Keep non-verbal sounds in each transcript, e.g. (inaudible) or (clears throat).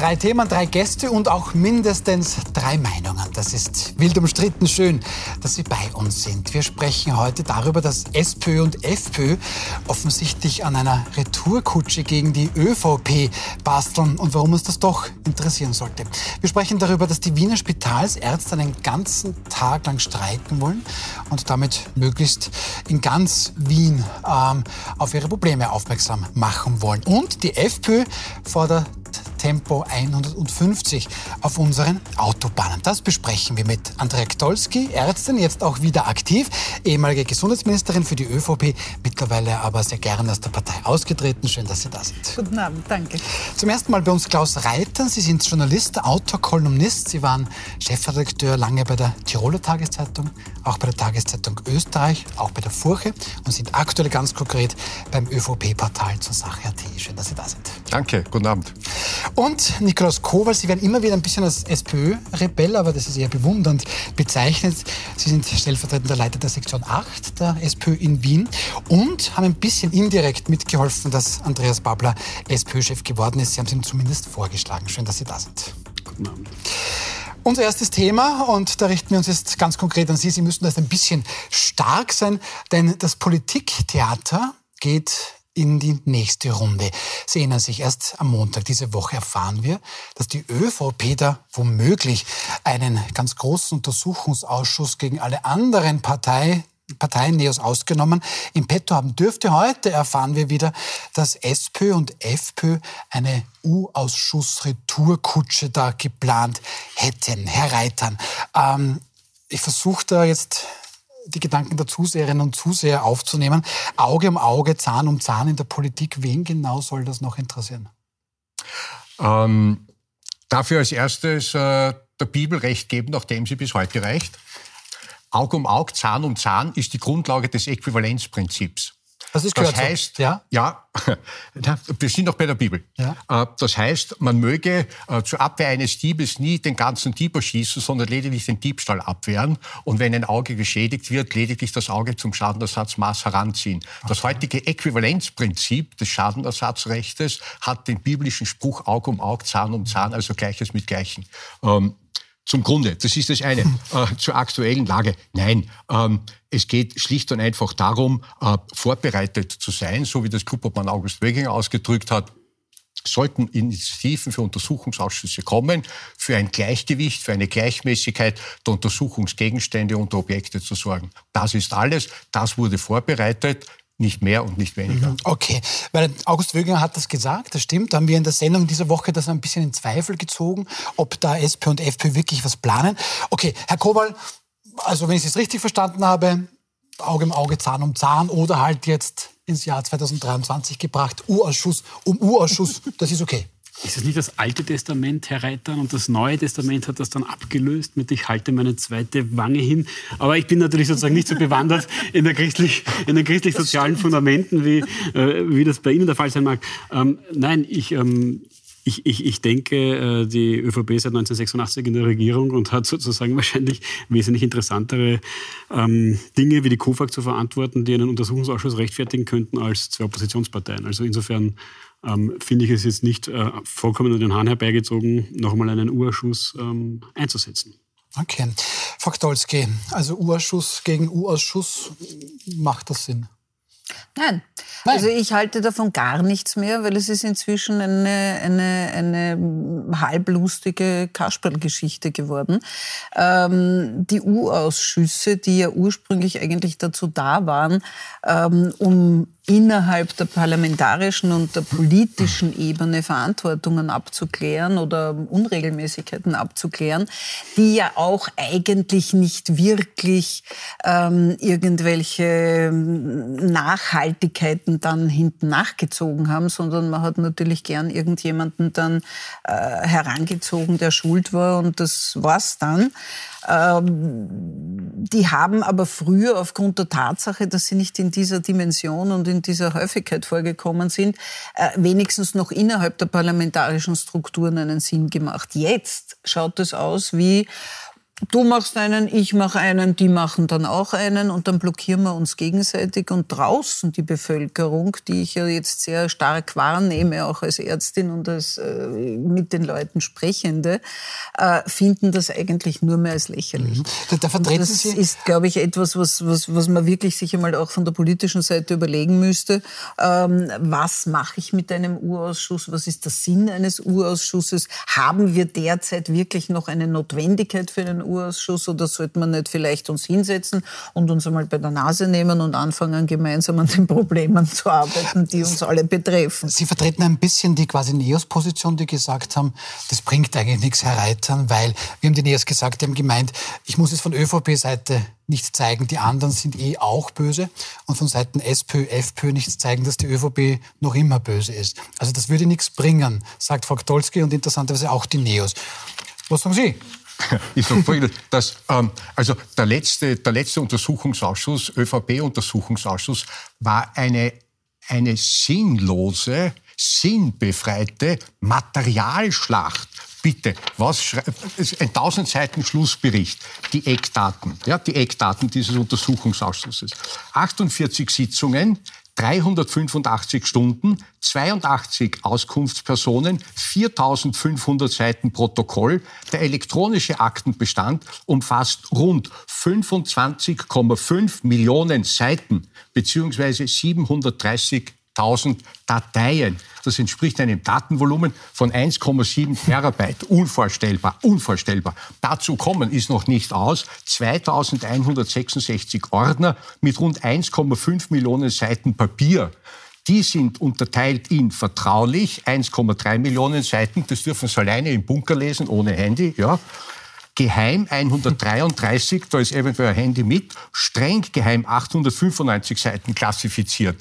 Drei Themen, drei Gäste und auch mindestens drei Meinungen. Das ist wild umstritten schön, dass Sie bei uns sind. Wir sprechen heute darüber, dass SPÖ und FPÖ offensichtlich an einer Retourkutsche gegen die ÖVP basteln und warum uns das doch interessieren sollte. Wir sprechen darüber, dass die Wiener Spitalsärzte einen ganzen Tag lang streiken wollen und damit möglichst in ganz Wien ähm, auf ihre Probleme aufmerksam machen wollen. Und die FPÖ fordert Tempo 150 auf unseren Autobahnen. Das besprechen wir mit Andrea Ktolski, Ärztin, jetzt auch wieder aktiv, ehemalige Gesundheitsministerin für die ÖVP, mittlerweile aber sehr gerne aus der Partei ausgetreten. Schön, dass Sie da sind. Guten Abend, danke. Zum ersten Mal bei uns Klaus Reiter. Sie sind Journalist, Autor, Kolumnist. Sie waren Chefredakteur lange bei der Tiroler Tageszeitung, auch bei der Tageszeitung Österreich, auch bei der Furche und sind aktuell ganz konkret beim ÖVP-Portal zur Sache.at. Schön, dass Sie da sind. Danke, guten Abend. Und Nikolaus Kowal, Sie werden immer wieder ein bisschen als SPÖ-Rebell, aber das ist eher bewundernd bezeichnet. Sie sind stellvertretender Leiter der Sektion 8 der SPÖ in Wien und haben ein bisschen indirekt mitgeholfen, dass Andreas Babler SPÖ-Chef geworden ist. Sie haben es ihm zumindest vorgeschlagen. Schön, dass Sie da sind. Guten Abend. Unser erstes Thema, und da richten wir uns jetzt ganz konkret an Sie, Sie müssen das ein bisschen stark sein, denn das Politiktheater geht in die nächste Runde. Sie erinnern sich, erst am Montag diese Woche erfahren wir, dass die ÖVP da womöglich einen ganz großen Untersuchungsausschuss gegen alle anderen Partei, Parteien Neos ausgenommen, im Petto haben dürfte. Heute erfahren wir wieder, dass SPÖ und FPÖ eine U-Ausschuss-Retourkutsche da geplant hätten. Herr Reitern, ähm, ich versuche da jetzt die Gedanken der Zuseherinnen und Zuseher aufzunehmen. Auge um Auge, Zahn um Zahn in der Politik. Wen genau soll das noch interessieren? Ähm, dafür als erstes äh, der Bibel recht geben, nachdem sie bis heute reicht. Auge um Auge, Zahn um Zahn ist die Grundlage des Äquivalenzprinzips. Das ist das heißt, so. ja, ja (laughs) wir sind noch bei der Bibel. Ja. Äh, das heißt, man möge äh, zur Abwehr eines Diebes nie den ganzen Dieb erschießen, sondern lediglich den Diebstahl abwehren. Und wenn ein Auge geschädigt wird, lediglich das Auge zum Schadenersatzmaß heranziehen. Okay. Das heutige Äquivalenzprinzip des Schadenersatzrechtes hat den biblischen Spruch Auge um Auge, Zahn um Zahn, also Gleiches mit Gleichen. Ähm, zum Grunde. Das ist das eine. (laughs) Äh, zur aktuellen Lage. Nein, ähm, es geht schlicht und einfach darum, äh, vorbereitet zu sein, so wie das Gruppermann August Weginger ausgedrückt hat. Sollten Initiativen für Untersuchungsausschüsse kommen, für ein Gleichgewicht, für eine Gleichmäßigkeit der Untersuchungsgegenstände und der Objekte zu sorgen. Das ist alles. Das wurde vorbereitet. Nicht mehr und nicht weniger. Mhm. Okay, weil August Wöginger hat das gesagt, das stimmt. Da haben wir in der Sendung diese Woche das ein bisschen in Zweifel gezogen, ob da SP und FPÖ wirklich was planen. Okay, Herr Kobal, also wenn ich es richtig verstanden habe, Auge im Auge, Zahn um Zahn oder halt jetzt ins Jahr 2023 gebracht, U-Ausschuss um U-Ausschuss, das ist okay. Ist es nicht das Alte Testament, Herr Reiter, und das Neue Testament hat das dann abgelöst mit Ich halte meine zweite Wange hin? Aber ich bin natürlich sozusagen nicht so bewandert in, der christlich, in den christlich-sozialen Fundamenten, wie, äh, wie das bei Ihnen der Fall sein mag. Ähm, nein, ich, ähm, ich, ich, ich denke, äh, die ÖVP ist seit 1986 in der Regierung und hat sozusagen (laughs) wahrscheinlich wesentlich interessantere ähm, Dinge wie die KOFAG zu verantworten, die einen Untersuchungsausschuss rechtfertigen könnten als zwei Oppositionsparteien. Also insofern ähm, finde ich es jetzt nicht äh, vollkommen an den Hahn herbeigezogen, nochmal einen U-Ausschuss ähm, einzusetzen. Okay. Frau Ktolski, also U-Ausschuss gegen U-Ausschuss, macht das Sinn? Nein. Nein. Also ich halte davon gar nichts mehr, weil es ist inzwischen eine, eine, eine halblustige Kasperlgeschichte geworden. Ähm, die U-Ausschüsse, die ja ursprünglich eigentlich dazu da waren, ähm, um innerhalb der parlamentarischen und der politischen Ebene Verantwortungen abzuklären oder Unregelmäßigkeiten abzuklären, die ja auch eigentlich nicht wirklich ähm, irgendwelche Nachhaltigkeiten dann hinten nachgezogen haben, sondern man hat natürlich gern irgendjemanden dann äh, herangezogen, der schuld war und das war's dann. Ähm, die haben aber früher aufgrund der Tatsache, dass sie nicht in dieser Dimension und in dieser Häufigkeit vorgekommen sind, äh, wenigstens noch innerhalb der parlamentarischen Strukturen einen Sinn gemacht. Jetzt schaut es aus wie du machst einen, ich mache einen, die machen dann auch einen und dann blockieren wir uns gegenseitig. Und draußen die Bevölkerung, die ich ja jetzt sehr stark wahrnehme, auch als Ärztin und als äh, mit den Leuten Sprechende, äh, finden das eigentlich nur mehr als lächerlich. Mhm. Da, da vertreten das Sie ist, glaube ich, etwas, was, was, was man wirklich sich einmal auch von der politischen Seite überlegen müsste. Ähm, was mache ich mit einem Urausschuss? Was ist der Sinn eines Urausschusses? Haben wir derzeit wirklich noch eine Notwendigkeit für einen Urausschuss oder sollte man nicht vielleicht uns hinsetzen und uns einmal bei der Nase nehmen und anfangen, gemeinsam an den Problemen zu arbeiten, die uns alle betreffen? Sie vertreten ein bisschen die quasi Neos-Position, die gesagt haben, das bringt eigentlich nichts hereitern, weil, wir haben die Neos gesagt, die haben gemeint, ich muss es von ÖVP-Seite nicht zeigen, die anderen sind eh auch böse und von Seiten SPÖ, FPÖ nichts zeigen, dass die ÖVP noch immer böse ist. Also das würde nichts bringen, sagt Frau Dolski und interessanterweise auch die Neos. Was sagen Sie? (laughs) Ich sage folgendes, dass, ähm, also der letzte, der letzte Untersuchungsausschuss, ÖVP-Untersuchungsausschuss, war eine, eine sinnlose, sinnbefreite Materialschlacht. Bitte, was schreibt, ein 1000 Seiten Schlussbericht, die Eckdaten, ja, die Eckdaten dieses Untersuchungsausschusses. 48 Sitzungen, 385 Stunden, 82 Auskunftspersonen, 4500 Seiten Protokoll. Der elektronische Aktenbestand umfasst rund 25,5 Millionen Seiten beziehungsweise 730 1000 Dateien. Das entspricht einem Datenvolumen von 1,7 Terabyte. Unvorstellbar, unvorstellbar. Dazu kommen, ist noch nicht aus, 2166 Ordner mit rund 1,5 Millionen Seiten Papier. Die sind unterteilt in vertraulich, 1,3 Millionen Seiten, das dürfen Sie alleine im Bunker lesen, ohne Handy, ja. Geheim 133, da ist eventuell ein Handy mit, streng geheim 895 Seiten klassifiziert.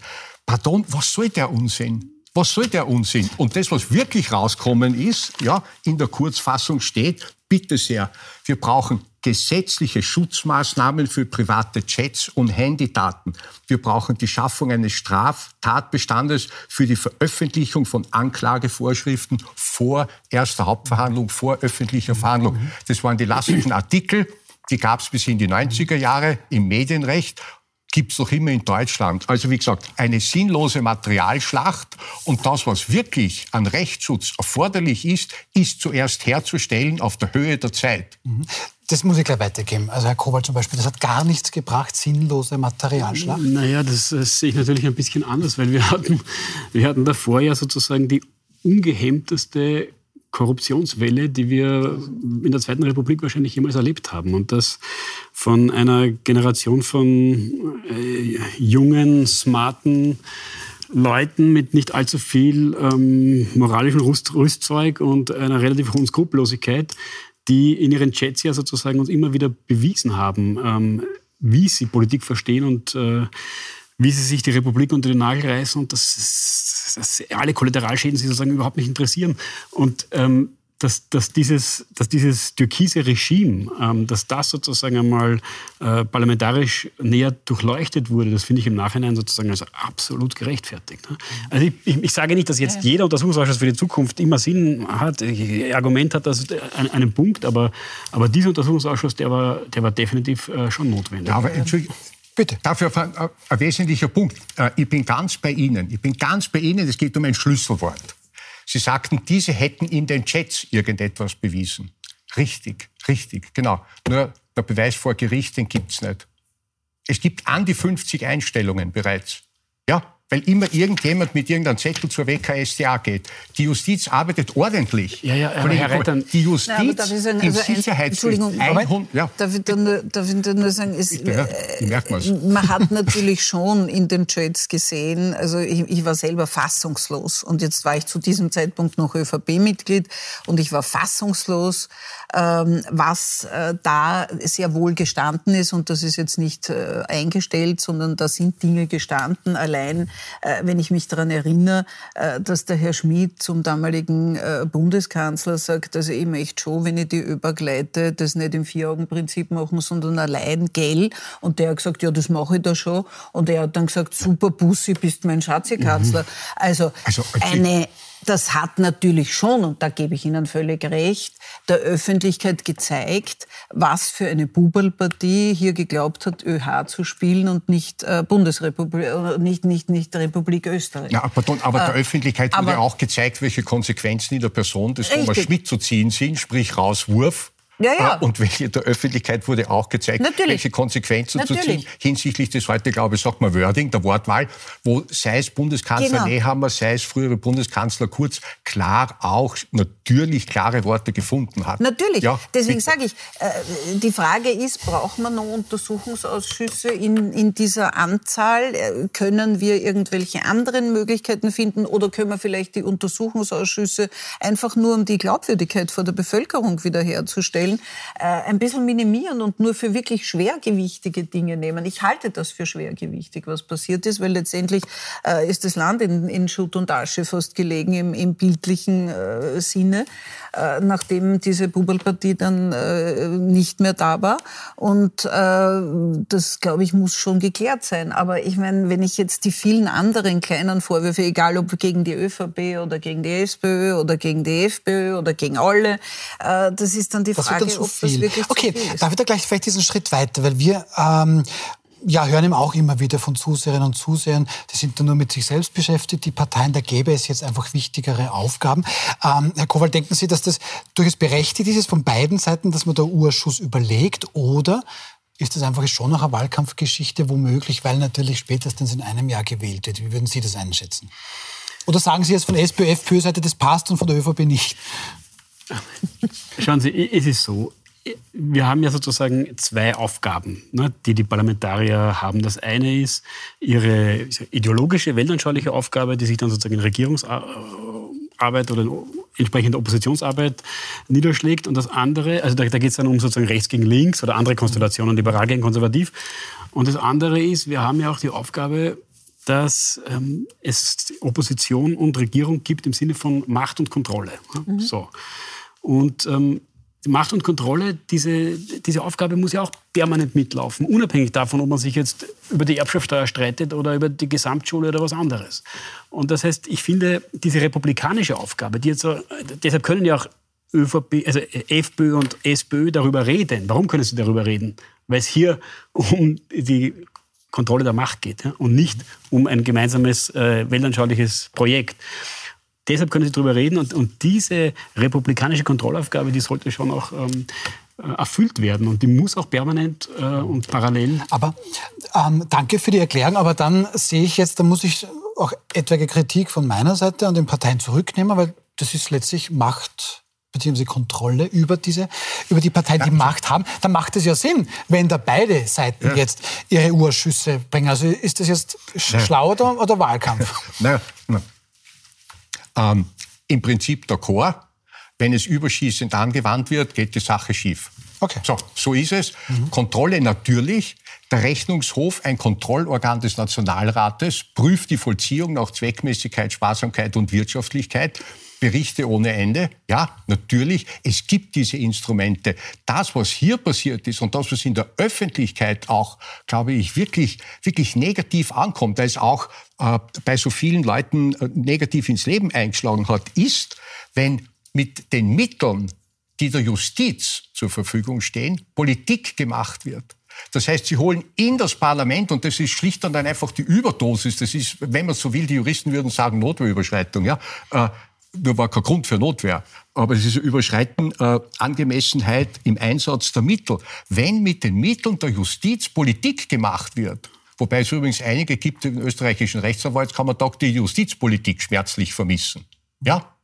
Pardon, was soll der Unsinn? Was soll der Unsinn? Und das, was wirklich rauskommen ist, ja, in der Kurzfassung steht, bitte sehr, wir brauchen gesetzliche Schutzmaßnahmen für private Chats und Handydaten. Wir brauchen die Schaffung eines Straftatbestandes für die Veröffentlichung von Anklagevorschriften vor erster Hauptverhandlung, vor öffentlicher Verhandlung. Das waren die lastlichen Artikel, die gab es bis in die 90er Jahre im Medienrecht gibt es noch immer in Deutschland. Also wie gesagt, eine sinnlose Materialschlacht. Und das, was wirklich an Rechtsschutz erforderlich ist, ist zuerst herzustellen auf der Höhe der Zeit. Mhm. Das muss ich gleich weitergeben. Also Herr Kowal zum Beispiel, das hat gar nichts gebracht, sinnlose Materialschlacht. Naja, das, das sehe ich natürlich ein bisschen anders, weil wir hatten, wir hatten davor ja sozusagen die ungehemmteste Korruptionswelle, die wir in der Zweiten Republik wahrscheinlich jemals erlebt haben. Und das von einer Generation von äh, jungen, smarten Leuten mit nicht allzu viel ähm, moralischem Rüst Rüstzeug und einer relativ hohen Skrupellosigkeit, die in ihren Chats ja sozusagen uns immer wieder bewiesen haben, ähm, wie sie Politik verstehen und äh, wie sie sich die Republik unter den Nagel reißen und dass, dass alle Kollateralschäden sie sozusagen überhaupt nicht interessieren. Und ähm, dass, dass, dieses, dass dieses türkise Regime, ähm, dass das sozusagen einmal äh, parlamentarisch näher durchleuchtet wurde, das finde ich im Nachhinein sozusagen als absolut gerechtfertigt. Ne? Also ich, ich, ich, sage nicht, dass jetzt jeder Untersuchungsausschuss für die Zukunft immer Sinn hat. Argument hat das einen, einen Punkt, aber, aber dieser Untersuchungsausschuss, der war, der war definitiv äh, schon notwendig. Ja, aber Entschuldigung. Bitte. Dafür ein, wesentlicher Punkt. Äh, ich bin ganz bei Ihnen. Ich bin ganz bei Ihnen. Es geht um ein Schlüsselwort. Sie sagten, diese hätten in den Chats irgendetwas bewiesen. Richtig, richtig, genau. Nur der Beweis vor Gericht, den gibt's nicht. Es gibt an die 50 Einstellungen bereits. Ja, weil immer irgendjemand mit irgendeinem Zettel zur WKStA geht. Die Justiz arbeitet ordentlich. Ja, ja, aber Herr Reitern, die Justiz ja, ein, also im Sicherheitsrecht. Entschuldigung, ja. darf, ich nur, darf ich nur sagen, es, ja, äh, man hat natürlich schon in den Chats gesehen, also ich, ich, war selber fassungslos und jetzt war ich zu diesem Zeitpunkt noch ÖVP-Mitglied und ich war fassungslos, ähm, was äh, da sehr wohl gestanden ist und das ist jetzt nicht äh, eingestellt, sondern da sind Dinge gestanden, allein äh, wenn ich mich daran erinnere, äh, dass der Herr Schmid zum damaligen äh, Bundeskanzler sagt, also ich möchte schon, wenn ich die ÖBAG leite, das nicht im Vier-Augen-Prinzip machen, sondern allein Gell. Und der hat gesagt, ja, das mache ich da schon. Und er hat dann gesagt, super Bussi, bist mein Schatzkanzler. Mhm. Also, also eine das hat natürlich schon, und da gebe ich Ihnen völlig recht, der Öffentlichkeit gezeigt, was für eine Bubalpartie hier geglaubt hat, ÖH zu spielen und nicht äh, Bundesrepublik, äh, nicht, nicht, nicht Republik Österreich. Ja, pardon, aber der äh, Öffentlichkeit wurde auch gezeigt, welche Konsequenzen in der Person des Thomas Schmidt zu ziehen sind, sprich Rauswurf ja, ja. Und welche der Öffentlichkeit wurde auch gezeigt, Natürlich. welche Konsequenzen Natürlich. zu ziehen hinsichtlich des heute, glaube ich, sagt man Wording, der Wortwahl, wo sei es Bundeskanzler genau. Nehammer, sei es frühere Bundeskanzler Kurz, klar auch natürlich klare Worte gefunden hat. Natürlich. Ja, Deswegen sage ich, äh, die Frage ist, braucht man noch Untersuchungsausschüsse in, in dieser Anzahl? Äh, können wir irgendwelche anderen Möglichkeiten finden oder können wir vielleicht die Untersuchungsausschüsse einfach nur um die Glaubwürdigkeit vor der Bevölkerung wiederherzustellen? Fällen äh, ein bisschen minimieren und nur für wirklich schwergewichtige Dinge nehmen. Ich halte das für schwergewichtig, was passiert ist, weil letztendlich äh, ist das Land in, in, Schutt und Asche fast gelegen im, im bildlichen äh, Sinne, äh, nachdem diese Bubelpartie dann äh, nicht mehr da war. Und äh, das, glaube ich, muss schon geklärt sein. Aber ich meine, wenn ich jetzt die vielen anderen kleinen Vorwürfe, egal ob gegen die ÖVP oder gegen die SPÖ oder gegen die FPÖ oder gegen alle, das ist dann die Frage, Frage, ob viel. das wirklich Okay, viel ist. darf ich da gleich vielleicht diesen Schritt weiter, weil wir ähm, ja, hören ihm auch immer wieder von Zuseherinnen und Zusehern, die sind da nur mit sich selbst beschäftigt, die Parteien, da gäbe es jetzt einfach wichtigere Aufgaben. Ähm, Herr Kowal, denken Sie, dass das durchaus berechtigt ist von beiden Seiten, dass man der Urschuss überlegt oder ist das einfach schon noch eine Wahlkampfgeschichte womöglich, weil natürlich spätestens in einem Jahr gewählt wird? Wie würden Sie das einschätzen? Oder sagen Sie jetzt von SPÖ, FPÖ-Seite, das passt und von der ÖVP nicht? Schauen Sie, es ist so, wir haben ja sozusagen zwei Aufgaben, ne, die die Parlamentarier haben. Das eine ist ihre ideologische, weltanschauliche Aufgabe, die sich dann sozusagen in Regierungsarbeit oder in entsprechende Oppositionsarbeit niederschlägt. Und das andere, also da, da geht es dann um sozusagen rechts gegen links oder andere Konstellationen, liberal gegen konservativ. Und das andere ist, wir haben ja auch die Aufgabe, dass ähm, es Opposition und Regierung gibt im Sinne von Macht und Kontrolle. Mhm. So. Und ähm, Macht und Kontrolle, diese, diese Aufgabe muss ja auch permanent mitlaufen, unabhängig davon, ob man sich jetzt über die Erbschaftssteuer streitet oder über die Gesamtschule oder was anderes. Und das heißt, ich finde, diese republikanische Aufgabe, die jetzt so, deshalb können ja auch ÖVP, also FPÖ und SPÖ darüber reden. Warum können sie darüber reden? Weil es hier um die Kontrolle der Macht geht ja? und nicht um ein gemeinsames äh, weltanschauliches Projekt. Deshalb können Sie darüber reden und, und diese republikanische Kontrollaufgabe, die sollte schon auch ähm, äh, erfüllt werden und die muss auch permanent äh, und parallel. Aber ähm, danke für die Erklärung, aber dann sehe ich jetzt, da muss ich auch etwaige Kritik von meiner Seite an den Parteien zurücknehmen, weil das ist letztlich Macht beziehungsweise Kontrolle über diese, über die Parteien, die Macht haben, dann macht es ja Sinn, wenn da beide Seiten ja. jetzt ihre Urschüsse bringen. Also ist das jetzt schlau oder, oder Wahlkampf? Naja, (laughs) na, ähm, im Prinzip d'accord. Wenn es überschießend angewandt wird, geht die Sache schief. Okay. So, so ist es. Mhm. Kontrolle natürlich. Der Rechnungshof, ein Kontrollorgan des Nationalrates, prüft die Vollziehung nach Zweckmäßigkeit, Sparsamkeit und Wirtschaftlichkeit. Berichte ohne Ende. Ja, natürlich, es gibt diese Instrumente. Das, was hier passiert ist und das, was in der Öffentlichkeit auch, glaube ich, wirklich, wirklich negativ ankommt, da es auch äh, bei so vielen Leuten äh, negativ ins Leben eingeschlagen hat, ist, wenn mit den Mitteln, die der Justiz zur Verfügung stehen, Politik gemacht wird. Das heißt, sie holen in das Parlament, und das ist schlicht und einfach die Überdosis, das ist, wenn man so will, die Juristen würden sagen, Notwehrüberschreitung, ja, äh, nur war kein Grund für Notwehr. Aber es ist Überschreiten äh, Angemessenheit im Einsatz der Mittel. Wenn mit den Mitteln der Justiz Politik gemacht wird, wobei es übrigens einige gibt im österreichischen Rechtsanwaltskammertag, die Justizpolitik schmerzlich vermissen. Ja?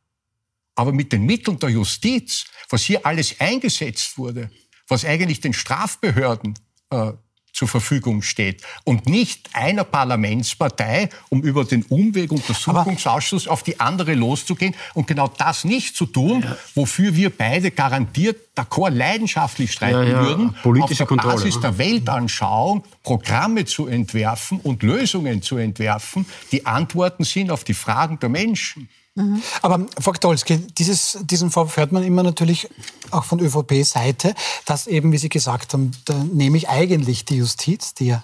Aber mit den Mitteln der Justiz, was hier alles eingesetzt wurde, was eigentlich den Strafbehörden äh, zur Verfügung steht und nicht einer Parlamentspartei, um über den Umweg Untersuchungsausschuss auf die andere loszugehen und genau das nicht zu tun, ja. wofür wir beide garantiert d'accord leidenschaftlich streiten ja, ja. würden, Politische auf der Kontrolle, Basis der Weltanschauung Programme zu entwerfen und Lösungen zu entwerfen, die Antworten sind auf die Fragen der Menschen. Mhm. Aber Frau Gdolski, dieses, diesen Vorwurf hört man immer natürlich auch von ÖVP-Seite, dass eben, wie Sie gesagt haben, da nehme ich eigentlich die Justiz, die ja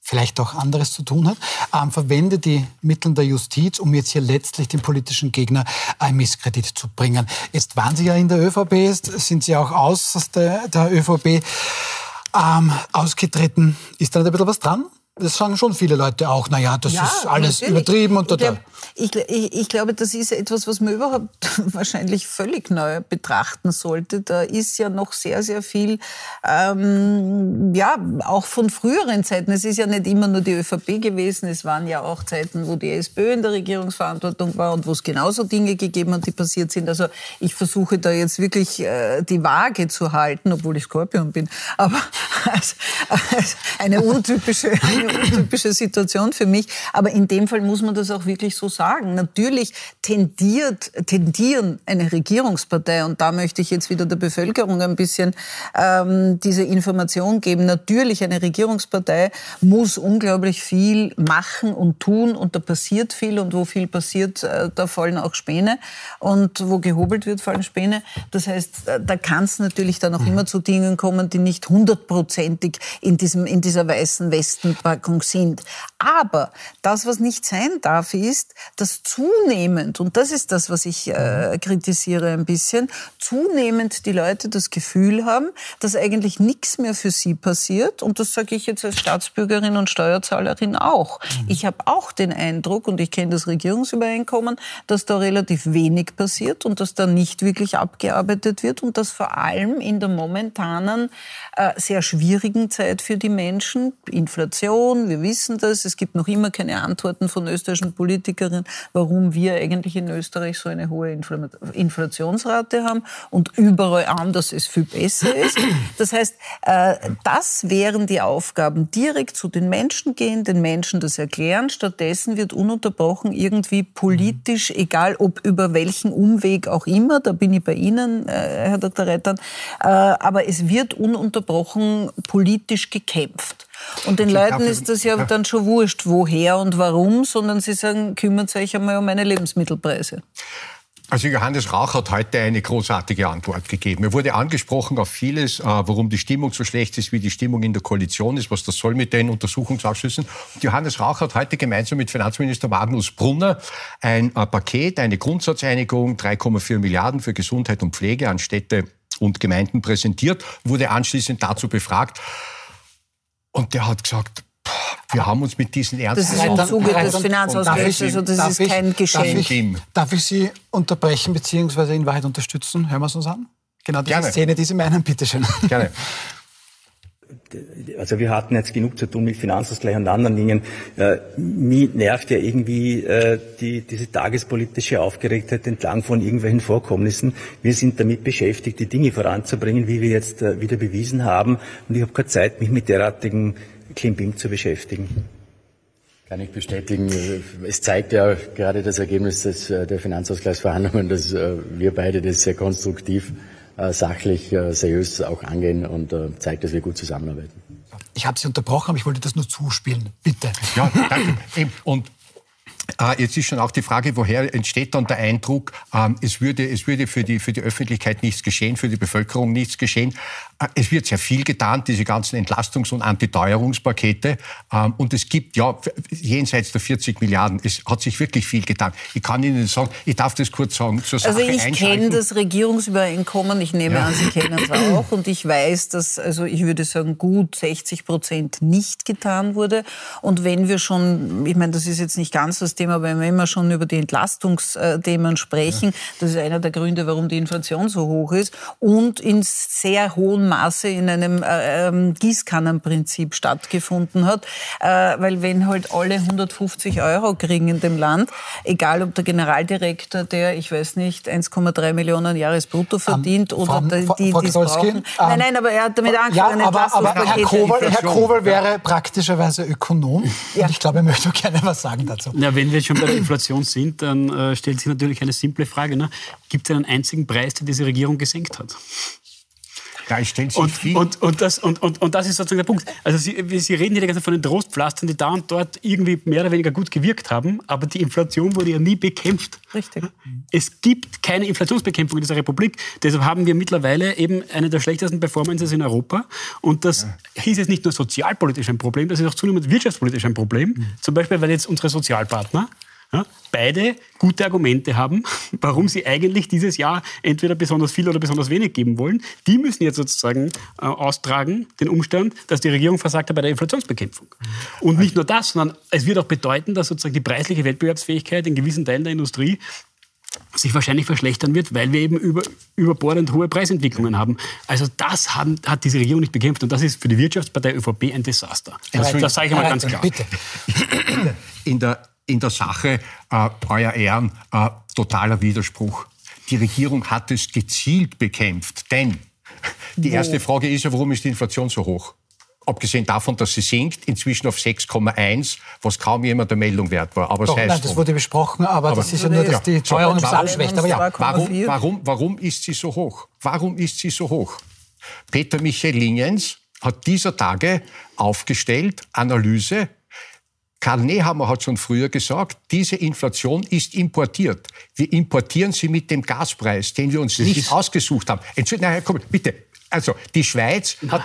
vielleicht auch anderes zu tun hat, ähm, verwendet die Mittel der Justiz, um jetzt hier letztlich den politischen Gegner ein Misskredit zu bringen. Jetzt waren Sie ja in der ÖVP, jetzt sind Sie auch aus der, der ÖVP ähm, ausgetreten. Ist da ein bisschen was dran? Das sagen schon viele Leute auch, naja, das ja, ist alles natürlich. übertrieben und total. Ich, ich, ich, glaube, das ist etwas, was man überhaupt (laughs) wahrscheinlich völlig neu betrachten sollte. Da ist ja noch sehr, sehr viel, ähm, ja, auch von früheren Zeiten. Es ist ja nicht immer nur die ÖVP gewesen, es waren ja auch Zeiten, wo die SPÖ in der Regierungsverantwortung war und wo es genauso Dinge gegeben hat, die passiert sind. Also ich versuche da jetzt wirklich äh, die Waage zu halten, obwohl ich Skorpion bin, aber als, (laughs) als eine untypische, (laughs) eine untypische Situation für mich. Aber in dem Fall muss man das auch wirklich so sagen. Natürlich tendiert, tendieren eine Regierungspartei, und da möchte ich jetzt wieder der Bevölkerung ein bisschen ähm, diese Information geben. Natürlich, eine Regierungspartei muss unglaublich viel machen und tun und da passiert viel und wo viel passiert, äh, da fallen auch Späne und wo gehobelt wird, fallen Späne. Das heißt, äh, da kann es natürlich dann auch mhm. immer zu Dingen kommen, die nicht hundertprozentig in, diesem, in dieser weißen Westen Verpackung sind. Aber das, was nicht sein darf, ist, dass zunehmend, und das ist das, was ich äh, kritisiere ein bisschen, zunehmend die Leute das Gefühl haben, dass eigentlich nichts mehr für sie passiert. Und das sage ich jetzt als Staatsbürgerin und Steuerzahlerin auch. Mhm. Ich habe auch den Eindruck, und ich kenne das Regierungsübereinkommen, dass da relativ wenig passiert und dass da nicht wirklich abgearbeitet wird und dass vor allem in der momentanen äh, sehr schwierigen Zeit für die Menschen, Inflation, wir wissen das, es gibt noch immer keine Antworten von österreichischen Politikerinnen, warum wir eigentlich in Österreich so eine hohe Inflationsrate haben und überall anders es viel besser ist. Das heißt, äh, das wären die Aufgaben, direkt zu den Menschen gehen, den Menschen das erklären. Stattdessen wird ununterbrochen irgendwie politisch, egal ob über welchen Umweg auch immer, da bin ich bei Ihnen, äh, Herr Dr. Rettern, äh, aber es wird ununterbrochen politisch gekämpft. Und den Leuten ist das ja dann schon wurscht, woher und warum, sondern sie sagen, kümmert euch einmal um meine Lebensmittelpreise. Also Johannes Rauch hat heute eine großartige Antwort gegeben. Er wurde angesprochen auf vieles, äh, warum die Stimmung so schlecht ist, wie die Stimmung in der Koalition ist, was das soll mit den Untersuchungsausschüssen. Und Johannes Rauch hat heute gemeinsam mit Finanzminister Magnus Brunner ein äh, Paket, eine Grundsatzeinigung, 3,4 Milliarden für Gesundheit und Pflege an Städte und Gemeinden präsentiert, wurde anschließend dazu befragt. Und der hat gesagt, wir haben uns mit diesen Ärzten... Das ist im Zuge des Finanzausgleichs, also das ist kein Geschenk. Darf ich, darf ich Sie unterbrechen bzw. in Wahrheit unterstützen? Hören wir es uns an? Genau diese Gerne. Szene, die Sie meinen, bitteschön. Gerne. (laughs) Also wir hatten jetzt genug zu tun mit Finanzausgleich und anderen Dingen. Äh, mich nervt ja irgendwie äh, die, diese tagespolitische Aufgeregtheit entlang von irgendwelchen Vorkommnissen. Wir sind damit beschäftigt, die Dinge voranzubringen, wie wir jetzt äh, wieder bewiesen haben. Und ich habe keine Zeit, mich mit derartigen Klimbim zu beschäftigen. Kann ich bestätigen. Es zeigt ja gerade das Ergebnis des, äh, der Finanzausgleichsverhandlungen, dass äh, wir beide das sehr konstruktiv, äh, sachlich, seriös auch angehen und zeigt, dass wir gut zusammenarbeiten. Ich habe Sie unterbrochen, aber ich wollte das nur zuspielen. Bitte. Ja, danke. Und äh, jetzt ist schon auch die Frage, woher entsteht dann der Eindruck, ähm, es würde, es würde für, die, für die Öffentlichkeit nichts geschehen, für die Bevölkerung nichts geschehen. Äh, es wird sehr viel getan, diese ganzen Entlastungs- und Antiteuerungspakete. Ähm, und es gibt ja jenseits der 40 Milliarden, es hat sich wirklich viel getan. Ich kann Ihnen sagen, ich darf das kurz sagen, zur Sache Also ich kenne das Regierungsübereinkommen, ich nehme ja. an, Sie kennen es (clears throat) auch. Und ich weiß, dass, also ich würde sagen, gut 60 Prozent nicht getan wurde. Und wenn wir schon, ich meine, das ist jetzt nicht ganz das Thema, aber wenn wir schon über die Entlastungsthemen sprechen, ja. das ist einer der Gründe, warum die Inflation so hoch ist und in sehr hohem Maße in einem äh, ähm, Gießkannenprinzip stattgefunden hat, äh, weil wenn halt alle 150 Euro kriegen in dem Land, egal ob der Generaldirektor, der, ich weiß nicht, 1,3 Millionen Jahresbrutto verdient um, oder die, die, die es brauchen. nein, nein, aber er hat damit angefangen. Ja, aber, aber Herr Kowal, Herr Kowal wäre praktischerweise Ökonom ja. und ich glaube, er möchte gerne was sagen dazu. Ja, wenn wir schon bei der Inflation sind, dann äh, stellt sich natürlich eine simple Frage. Ne? Gibt es einen einzigen Preis, den diese Regierung gesenkt hat? Da stellt sich und, viel. Und, und, das, und, und, und das ist sozusagen der Punkt. Also Sie, Sie reden hier die ganze Zeit von den Trostpflastern, die da und dort irgendwie mehr oder weniger gut gewirkt haben, aber die Inflation wurde ja nie bekämpft. Richtig. Es gibt keine Inflationsbekämpfung in dieser Republik. Deshalb haben wir mittlerweile eben eine der schlechtesten Performances in Europa. Und das ja. hieß jetzt nicht nur sozialpolitisch ein Problem, das ist auch zunehmend wirtschaftspolitisch ein Problem. Mhm. Zum Beispiel, weil jetzt unsere Sozialpartner ja, beide gute Argumente haben, (laughs) warum sie eigentlich dieses Jahr entweder besonders viel oder besonders wenig geben wollen. Die müssen jetzt sozusagen äh, austragen, den Umstand, dass die Regierung versagt hat bei der Inflationsbekämpfung. Und nicht nur das, sondern es wird auch bedeuten, dass sozusagen die preisliche Wettbewerbsfähigkeit in gewissen Teilen der Industrie sich wahrscheinlich verschlechtern wird, weil wir eben über, überbordend hohe Preisentwicklungen haben. Also das haben, hat diese Regierung nicht bekämpft und das ist für die Wirtschaftspartei ÖVP ein Desaster. Das, das sage ich mal ganz klar. Bitte. In der in der Sache, äh, Euer Ehren, äh, totaler Widerspruch. Die Regierung hat es gezielt bekämpft, denn die erste Frage ist ja, warum ist die Inflation so hoch? Abgesehen davon, dass sie sinkt, inzwischen auf 6,1, was kaum jemand der Meldung wert war. Aber Doch, heißt, nein, das wurde besprochen, aber, aber das ist ja nur, dass die Teuerung ja, abschwächt. Aber ja. warum, warum, warum ist sie so hoch? Warum ist sie so hoch? Peter Michael Lingens hat dieser Tage aufgestellt, Analyse, Karl Nehammer hat schon früher gesagt, diese Inflation ist importiert. Wir importieren sie mit dem Gaspreis, den wir uns das nicht ausgesucht haben. Entschuldigung, nein, komm, bitte. Also die Schweiz hat,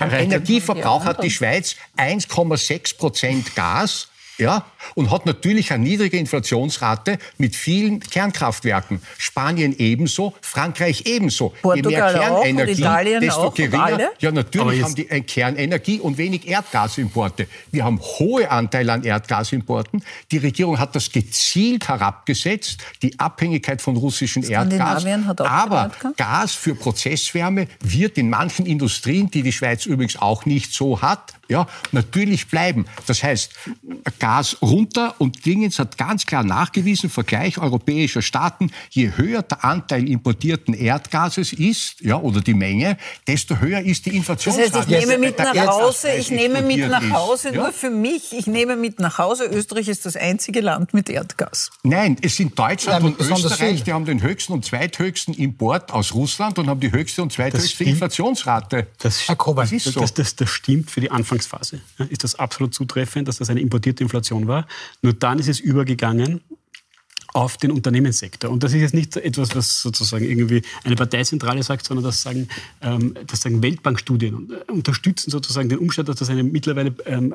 äh, Energieverbrauch hat die Schweiz 1,6 Prozent Gas ja, und hat natürlich eine niedrige Inflationsrate mit vielen Kernkraftwerken. Spanien ebenso, Frankreich ebenso. Portugal Je mehr Kernenergie, auch, desto geringer. Ja, natürlich haben die eine Kernenergie und wenig Erdgasimporte. Wir haben hohe Anteile an Erdgasimporten. Die Regierung hat das gezielt herabgesetzt, die Abhängigkeit von russischem Erdgas. Aber Gas für Prozesswärme wird in manchen Industrien, die die Schweiz übrigens auch nicht so hat, ja, natürlich bleiben. Das heißt, Gas runter und Dingens hat ganz klar nachgewiesen, Vergleich europäischer Staaten, je höher der Anteil importierten Erdgases ist, ja, oder die Menge, desto höher ist die Inflationsrate. Das heißt, ich nehme mit nach Hause, ich nehme mit nach Hause, nur für mich, ich nehme mit nach Hause, Österreich ist das einzige Land mit Erdgas. Nein, es sind Deutschland Nein, und Österreich, die haben den höchsten und zweithöchsten Import aus Russland und haben die höchste und zweithöchste Inflationsrate. Das, das, ist so. Das, das, das stimmt für die Anfang Anfangsphase ist das absolut zutreffend, dass das eine importierte Inflation war. Nur dann ist es übergegangen auf den Unternehmenssektor. Und das ist jetzt nicht etwas, was sozusagen irgendwie eine Parteizentrale sagt, sondern das sagen, ähm, das sagen Weltbankstudien äh, unterstützen sozusagen den Umstand, dass das eine mittlerweile ähm,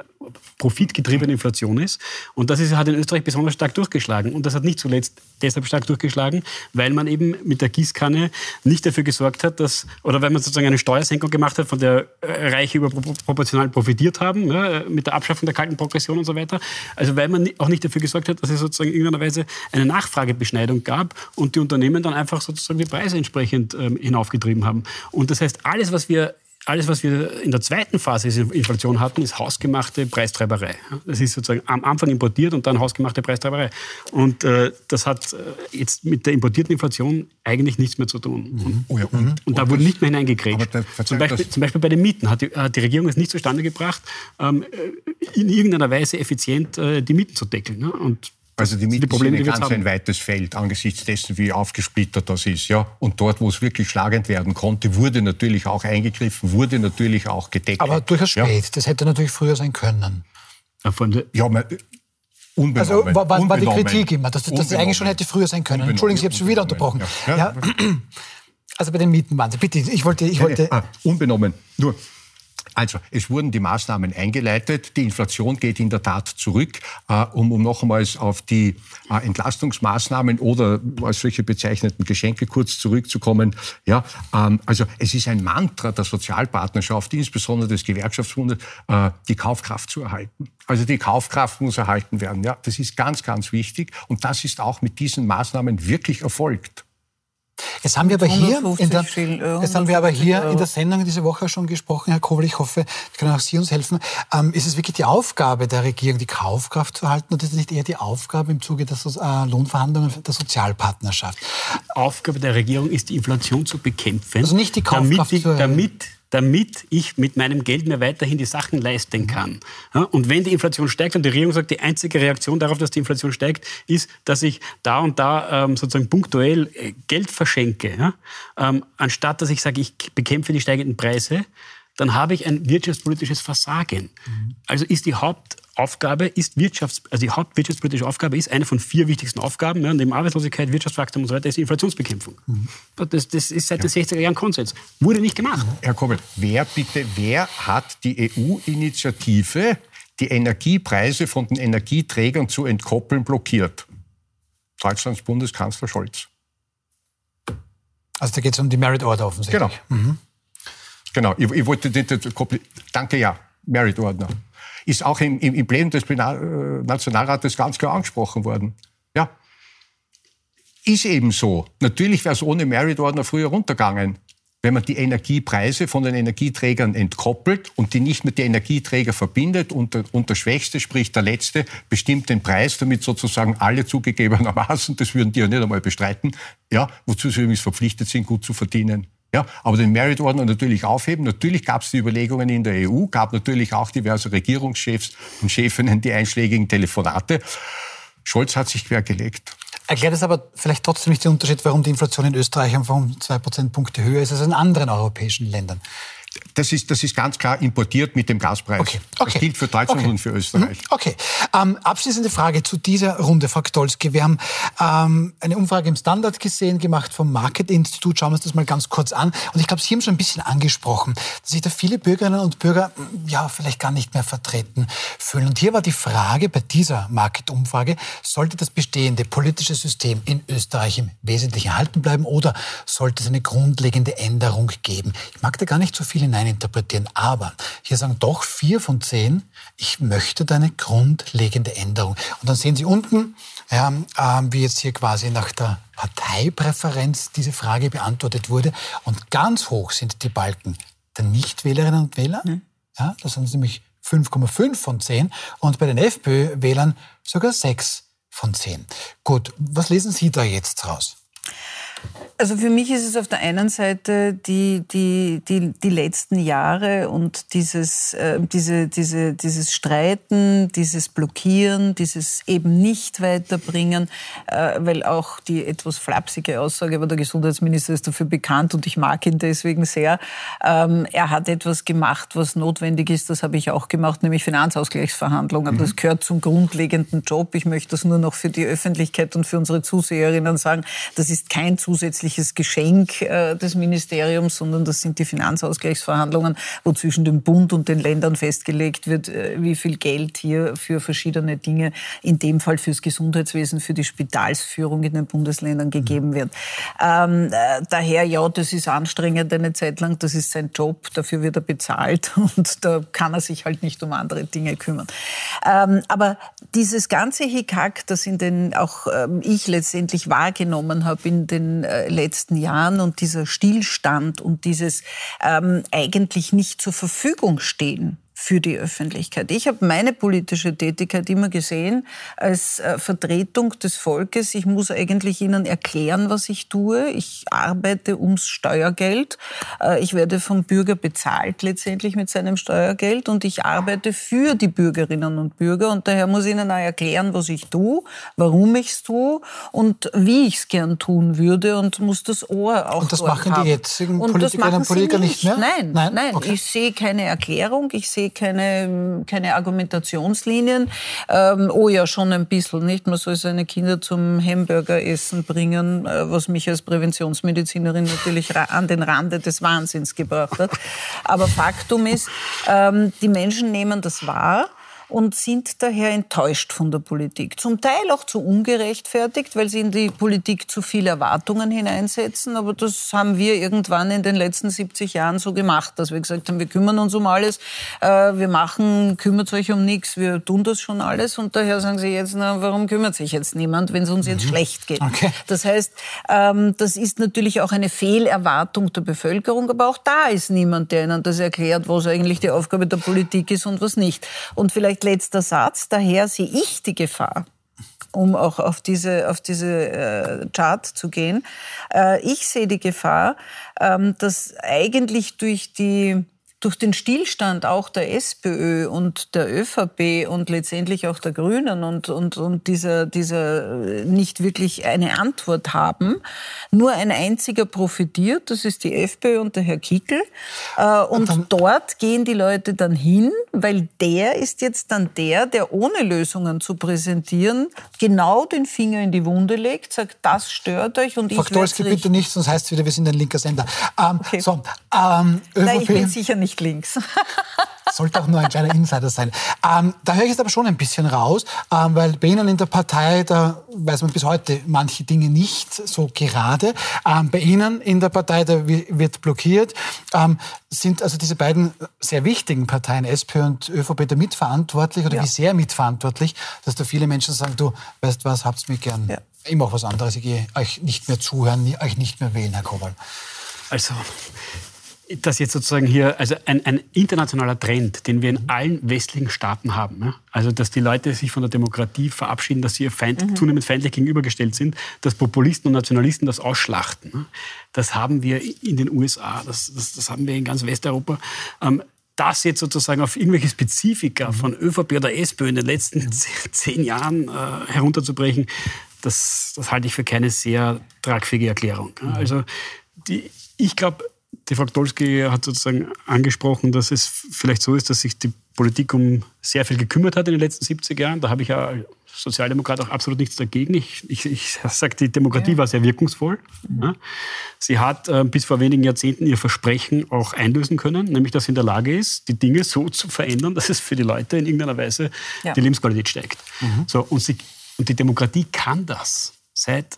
profitgetriebene Inflation ist. Und das ist, hat in Österreich besonders stark durchgeschlagen. Und das hat nicht zuletzt deshalb stark durchgeschlagen, weil man eben mit der Gießkanne nicht dafür gesorgt hat, dass, oder weil man sozusagen eine Steuersenkung gemacht hat, von der äh, Reiche überproportional profitiert haben, ja, mit der Abschaffung der kalten Progression und so weiter. Also weil man auch nicht dafür gesorgt hat, dass es sozusagen in irgendeiner Weise einen Nachfragebeschneidung gab und die Unternehmen dann einfach sozusagen die Preise entsprechend ähm, hinaufgetrieben haben. Und das heißt, alles, was wir alles, was wir in der zweiten Phase der Inflation hatten, ist hausgemachte Preistreiberei. Das ist sozusagen am Anfang importiert und dann hausgemachte Preistreiberei. Und äh, das hat äh, jetzt mit der importierten Inflation eigentlich nichts mehr zu tun. Mhm. Und, oh ja, und, und, da wurde nicht mehr hineingekriegt. Zum Beispiel, zum Beispiel, bei den Mieten hat die, hat die, Regierung es nicht zustande gebracht, ähm, in irgendeiner Weise effizient äh, die Mieten zu deckeln. Ne? Und also die Miete ist ein ganz ein weites Feld angesichts dessen, wie aufgesplittert das ist. Ja? Und dort, wo es wirklich schlagend werden konnte, wurde natürlich auch eingegriffen, wurde natürlich auch gedeckt. Aber durchaus spät. Ja? Das hätte natürlich früher sein können. Ja, man, Unbenommen. Also war, war, war, die Kritik immer, dass, dass das eigentlich schon hätte früher sein können. Entschuldigen Sie, ich habe schon wieder unterbrochen. Ja. Ja. Also bei den Mieten waren Sie. Bitte, ich wollte... Ich wollte ah, unbenommen. Nur, also, es wurden die Maßnahmen eingeleitet. Die Inflation geht in der Tat zurück. Äh, um, um noch einmal auf die äh, Entlastungsmaßnahmen oder als solche bezeichneten Geschenke kurz zurückzukommen. Ja, ähm, also es ist ein Mantra der Sozialpartnerschaft, insbesondere des Gewerkschaftsbundes, äh, die Kaufkraft zu erhalten. Also die Kaufkraft muss erhalten werden. Ja, das ist ganz, ganz wichtig. Und das ist auch mit diesen Maßnahmen wirklich erfolgt. Jetzt haben wir aber hier, in der, jetzt haben wir aber hier in der Sendung diese Woche schon gesprochen, Herr Kobel, ich hoffe, können auch Sie uns helfen. Ähm, ist es wirklich die Aufgabe der Regierung, die Kaufkraft zu halten, oder ist es nicht eher die Aufgabe im Zuge der so äh, Lohnverhandlungen der Sozialpartnerschaft? Aufgabe der Regierung ist, die Inflation zu bekämpfen. Also nicht die Kaufkraft damit, die, damit damit ich mit meinem Geld mir weiterhin die Sachen leisten kann. Ja, und wenn die Inflation steigt und die Regierung sagt, die einzige Reaktion darauf, dass die Inflation steigt, ist, dass ich da und da ähm, sozusagen punktuell äh, Geld verschenke, ja, ähm, anstatt dass ich sage, ich bekämpfe die steigenden Preise, dann habe ich ein wirtschaftspolitisches Versagen. Mhm. Also ist die Hauptaufgabe, ist Wirtschafts-, also die hauptwirtschaftspolitische Aufgabe ist eine von vier wichtigsten Aufgaben, ja, neben Arbeitslosigkeit, Wirtschaftswachstum und so weiter, ist die Inflationsbekämpfung. Mhm. Das, das, ist seit den 60er Jahren Konsens. Wurde nicht gemacht. Mhm. Herr Kommel, wer bitte, wer hat die EU-Initiative, die Energiepreise von den Energieträgern zu entkoppeln, blockiert? Deutschlands Bundeskanzler Scholz. Also da geht es um die Merit Order offensichtlich. Genau. Mhm. Genau, ich, ich wollte den, danke ja, Merit Ordner. Ist auch im, im, Plenum des äh, Nationalrates ganz klar angesprochen worden. Ja, ist eben so. Natürlich wäre es ohne Merit Ordner früher runtergegangen. Wenn man die Energiepreise von den Energieträgern entkoppelt und die nicht mit den Energieträgern verbindet und der, und der Schwächste, sprich der Letzte, bestimmt den Preis, damit sozusagen alle zugegebenermaßen, das würden die ja nicht einmal bestreiten, ja, wozu sie übrigens verpflichtet sind, gut zu verdienen. Ja, aber den Merit-Ordner natürlich aufheben. Natürlich gab es die Überlegungen in der EU, gab natürlich auch diverse Regierungschefs und Chefinnen die einschlägigen Telefonate. Scholz hat sich quergelegt. Erklärt es aber vielleicht trotzdem nicht den Unterschied, warum die Inflation in Österreich einfach um zwei Prozentpunkte höher ist als in anderen europäischen Ländern. Das ist, das ist ganz klar importiert mit dem Gaspreis. Okay. Okay. Das gilt für Deutschland okay. und für Österreich. Mhm. Okay. Ähm, abschließende Frage zu dieser Runde, Frau Gdolski. Wir haben ähm, eine Umfrage im Standard gesehen, gemacht vom Market Institut. Schauen wir uns das mal ganz kurz an. Und ich glaube, Sie haben schon ein bisschen angesprochen, dass sich da viele Bürgerinnen und Bürger ja vielleicht gar nicht mehr vertreten fühlen. Und hier war die Frage bei dieser Market-Umfrage, sollte das bestehende politische System in Österreich im Wesentlichen erhalten bleiben oder sollte es eine grundlegende Änderung geben? Ich mag da gar nicht so viel hineininterpretieren. Aber hier sagen doch vier von zehn, ich möchte da eine grundlegende Änderung. Und dann sehen Sie unten, ja, äh, wie jetzt hier quasi nach der Parteipräferenz diese Frage beantwortet wurde. Und ganz hoch sind die Balken der Nichtwählerinnen und Wähler. Mhm. Ja, das sind nämlich 5,5 von 10. Und bei den FPÖ-Wählern sogar 6 von 10. Gut, was lesen Sie da jetzt raus? Also für mich ist es auf der einen Seite die, die, die, die letzten Jahre und dieses, äh, diese, diese, dieses Streiten, dieses Blockieren, dieses eben nicht weiterbringen, äh, weil auch die etwas flapsige Aussage, aber der Gesundheitsminister ist dafür bekannt und ich mag ihn deswegen sehr. Ähm, er hat etwas gemacht, was notwendig ist, das habe ich auch gemacht, nämlich Finanzausgleichsverhandlungen. Mhm. Das gehört zum grundlegenden Job. Ich möchte das nur noch für die Öffentlichkeit und für unsere Zuseherinnen sagen. Das ist kein zusätzliches zusätzliches Geschenk äh, des Ministeriums, sondern das sind die Finanzausgleichsverhandlungen, wo zwischen dem Bund und den Ländern festgelegt wird, äh, wie viel Geld hier für verschiedene Dinge, in dem Fall fürs Gesundheitswesen, für die Spitalsführung in den Bundesländern gegeben wird. Ähm, äh, daher, ja, das ist anstrengend eine Zeit lang, das ist sein Job, dafür wird er bezahlt (laughs) und da kann er sich halt nicht um andere Dinge kümmern. Ähm, aber dieses ganze Hickhack, das in den auch ähm, ich letztendlich wahrgenommen habe in den äh, letzten Jahren und dieser Stillstand und dieses ähm, eigentlich nicht zur Verfügung stehen für die Öffentlichkeit. Ich habe meine politische Tätigkeit immer gesehen als äh, Vertretung des Volkes. Ich muss eigentlich Ihnen erklären, was ich tue. Ich arbeite ums Steuergeld. Äh, ich werde vom Bürger bezahlt letztendlich mit seinem Steuergeld und ich arbeite für die Bürgerinnen und Bürger. Und daher muss ich Ihnen auch erklären, was ich tue, warum ich es tue und wie ich es gern tun würde und muss das Ohr auch Und das machen haben. die jetzigen Politikerinnen und Politiker nicht mehr? Nein, nein. nein. Okay. Ich sehe keine Erklärung. Ich sehe keine, keine Argumentationslinien. Ähm, oh ja, schon ein bisschen, nicht? Man soll seine Kinder zum Hamburgeressen bringen, äh, was mich als Präventionsmedizinerin natürlich an den Rande des Wahnsinns gebracht hat. Aber Faktum ist, ähm, die Menschen nehmen das wahr und sind daher enttäuscht von der Politik. Zum Teil auch zu ungerechtfertigt, weil sie in die Politik zu viele Erwartungen hineinsetzen. Aber das haben wir irgendwann in den letzten 70 Jahren so gemacht, dass wir gesagt haben, wir kümmern uns um alles, äh, wir machen, kümmert euch um nichts, wir tun das schon alles. Und daher sagen sie jetzt, na, warum kümmert sich jetzt niemand, wenn es uns jetzt mhm. schlecht geht? Okay. Das heißt, ähm, das ist natürlich auch eine Fehlerwartung der Bevölkerung, aber auch da ist niemand, der ihnen das erklärt, was eigentlich die Aufgabe der Politik ist und was nicht. Und vielleicht letzter Satz. Daher sehe ich die Gefahr, um auch auf diese, auf diese äh, Chart zu gehen. Äh, ich sehe die Gefahr, ähm, dass eigentlich durch die durch den Stillstand auch der SPÖ und der ÖVP und letztendlich auch der Grünen und, und, und dieser, dieser äh, nicht wirklich eine Antwort haben, nur ein einziger profitiert, das ist die FPÖ und der Herr Kickel. Äh, und, dort gehen die Leute dann hin, weil der ist jetzt dann der, der ohne Lösungen zu präsentieren, genau den Finger in die Wunde legt, sagt, das stört euch und Faktorski ich bitte nicht, sonst heißt es wieder, wir sind ein linker Sender. Ähm, okay. so, ähm, Nein, ich bin sicher nicht nicht links. (laughs) Sollte auch nur ein kleiner Insider sein. Ähm, da höre ich jetzt aber schon ein bisschen raus, ähm, weil bei Ihnen in der Partei, da weiß man bis heute manche Dinge nicht so gerade. Ähm, bei Ihnen in der Partei, da wird blockiert. Ähm, sind also diese beiden sehr wichtigen Parteien, SP und ÖVP, da mitverantwortlich oder ja. wie sehr mitverantwortlich, dass da viele Menschen sagen, du, weißt was, habt's mir gern. Ja. Ich mache was anderes, ich gehe euch nicht mehr zuhören, euch nicht mehr wählen, Herr Kowal. Also, dass jetzt sozusagen hier, also ein, ein, internationaler Trend, den wir in allen westlichen Staaten haben, ja? also dass die Leute sich von der Demokratie verabschieden, dass sie ihr Feind, mhm. zunehmend feindlich gegenübergestellt sind, dass Populisten und Nationalisten das ausschlachten. Ja? Das haben wir in den USA, das, das, das haben wir in ganz Westeuropa. Ähm, das jetzt sozusagen auf irgendwelche Spezifika mhm. von ÖVP oder SPÖ in den letzten mhm. (laughs) zehn Jahren äh, herunterzubrechen, das, das halte ich für keine sehr tragfähige Erklärung. Mhm. Also die, ich glaube, die Frau Dolski hat sozusagen angesprochen, dass es vielleicht so ist, dass sich die Politik um sehr viel gekümmert hat in den letzten 70 Jahren. Da habe ich ja als Sozialdemokrat auch absolut nichts dagegen. Ich, ich, ich sage, die Demokratie ja. war sehr wirkungsvoll. Mhm. Sie hat äh, bis vor wenigen Jahrzehnten ihr Versprechen auch einlösen können, nämlich dass sie in der Lage ist, die Dinge so zu verändern, dass es für die Leute in irgendeiner Weise ja. die Lebensqualität steigt. Mhm. So, und, sie, und die Demokratie kann das seit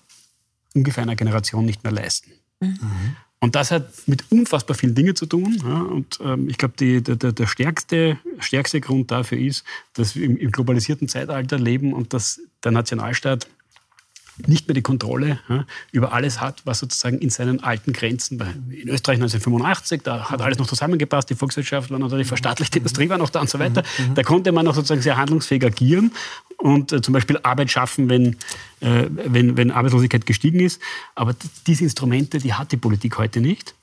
ungefähr einer Generation nicht mehr leisten. Mhm. Und das hat mit unfassbar vielen Dingen zu tun. Ja, und ähm, ich glaube, der, der, stärkste, stärkste Grund dafür ist, dass wir im, im globalisierten Zeitalter leben und dass der Nationalstaat nicht mehr die Kontrolle ja, über alles hat, was sozusagen in seinen alten Grenzen, in Österreich 1985, da hat alles noch zusammengepasst, die Volkswirtschaft war noch da, die verstaatlichte Industrie war noch da und so weiter. Mhm, mhm. Da konnte man noch sozusagen sehr handlungsfähig agieren und äh, zum Beispiel Arbeit schaffen, wenn, äh, wenn, wenn Arbeitslosigkeit gestiegen ist. Aber diese Instrumente, die hat die Politik heute nicht.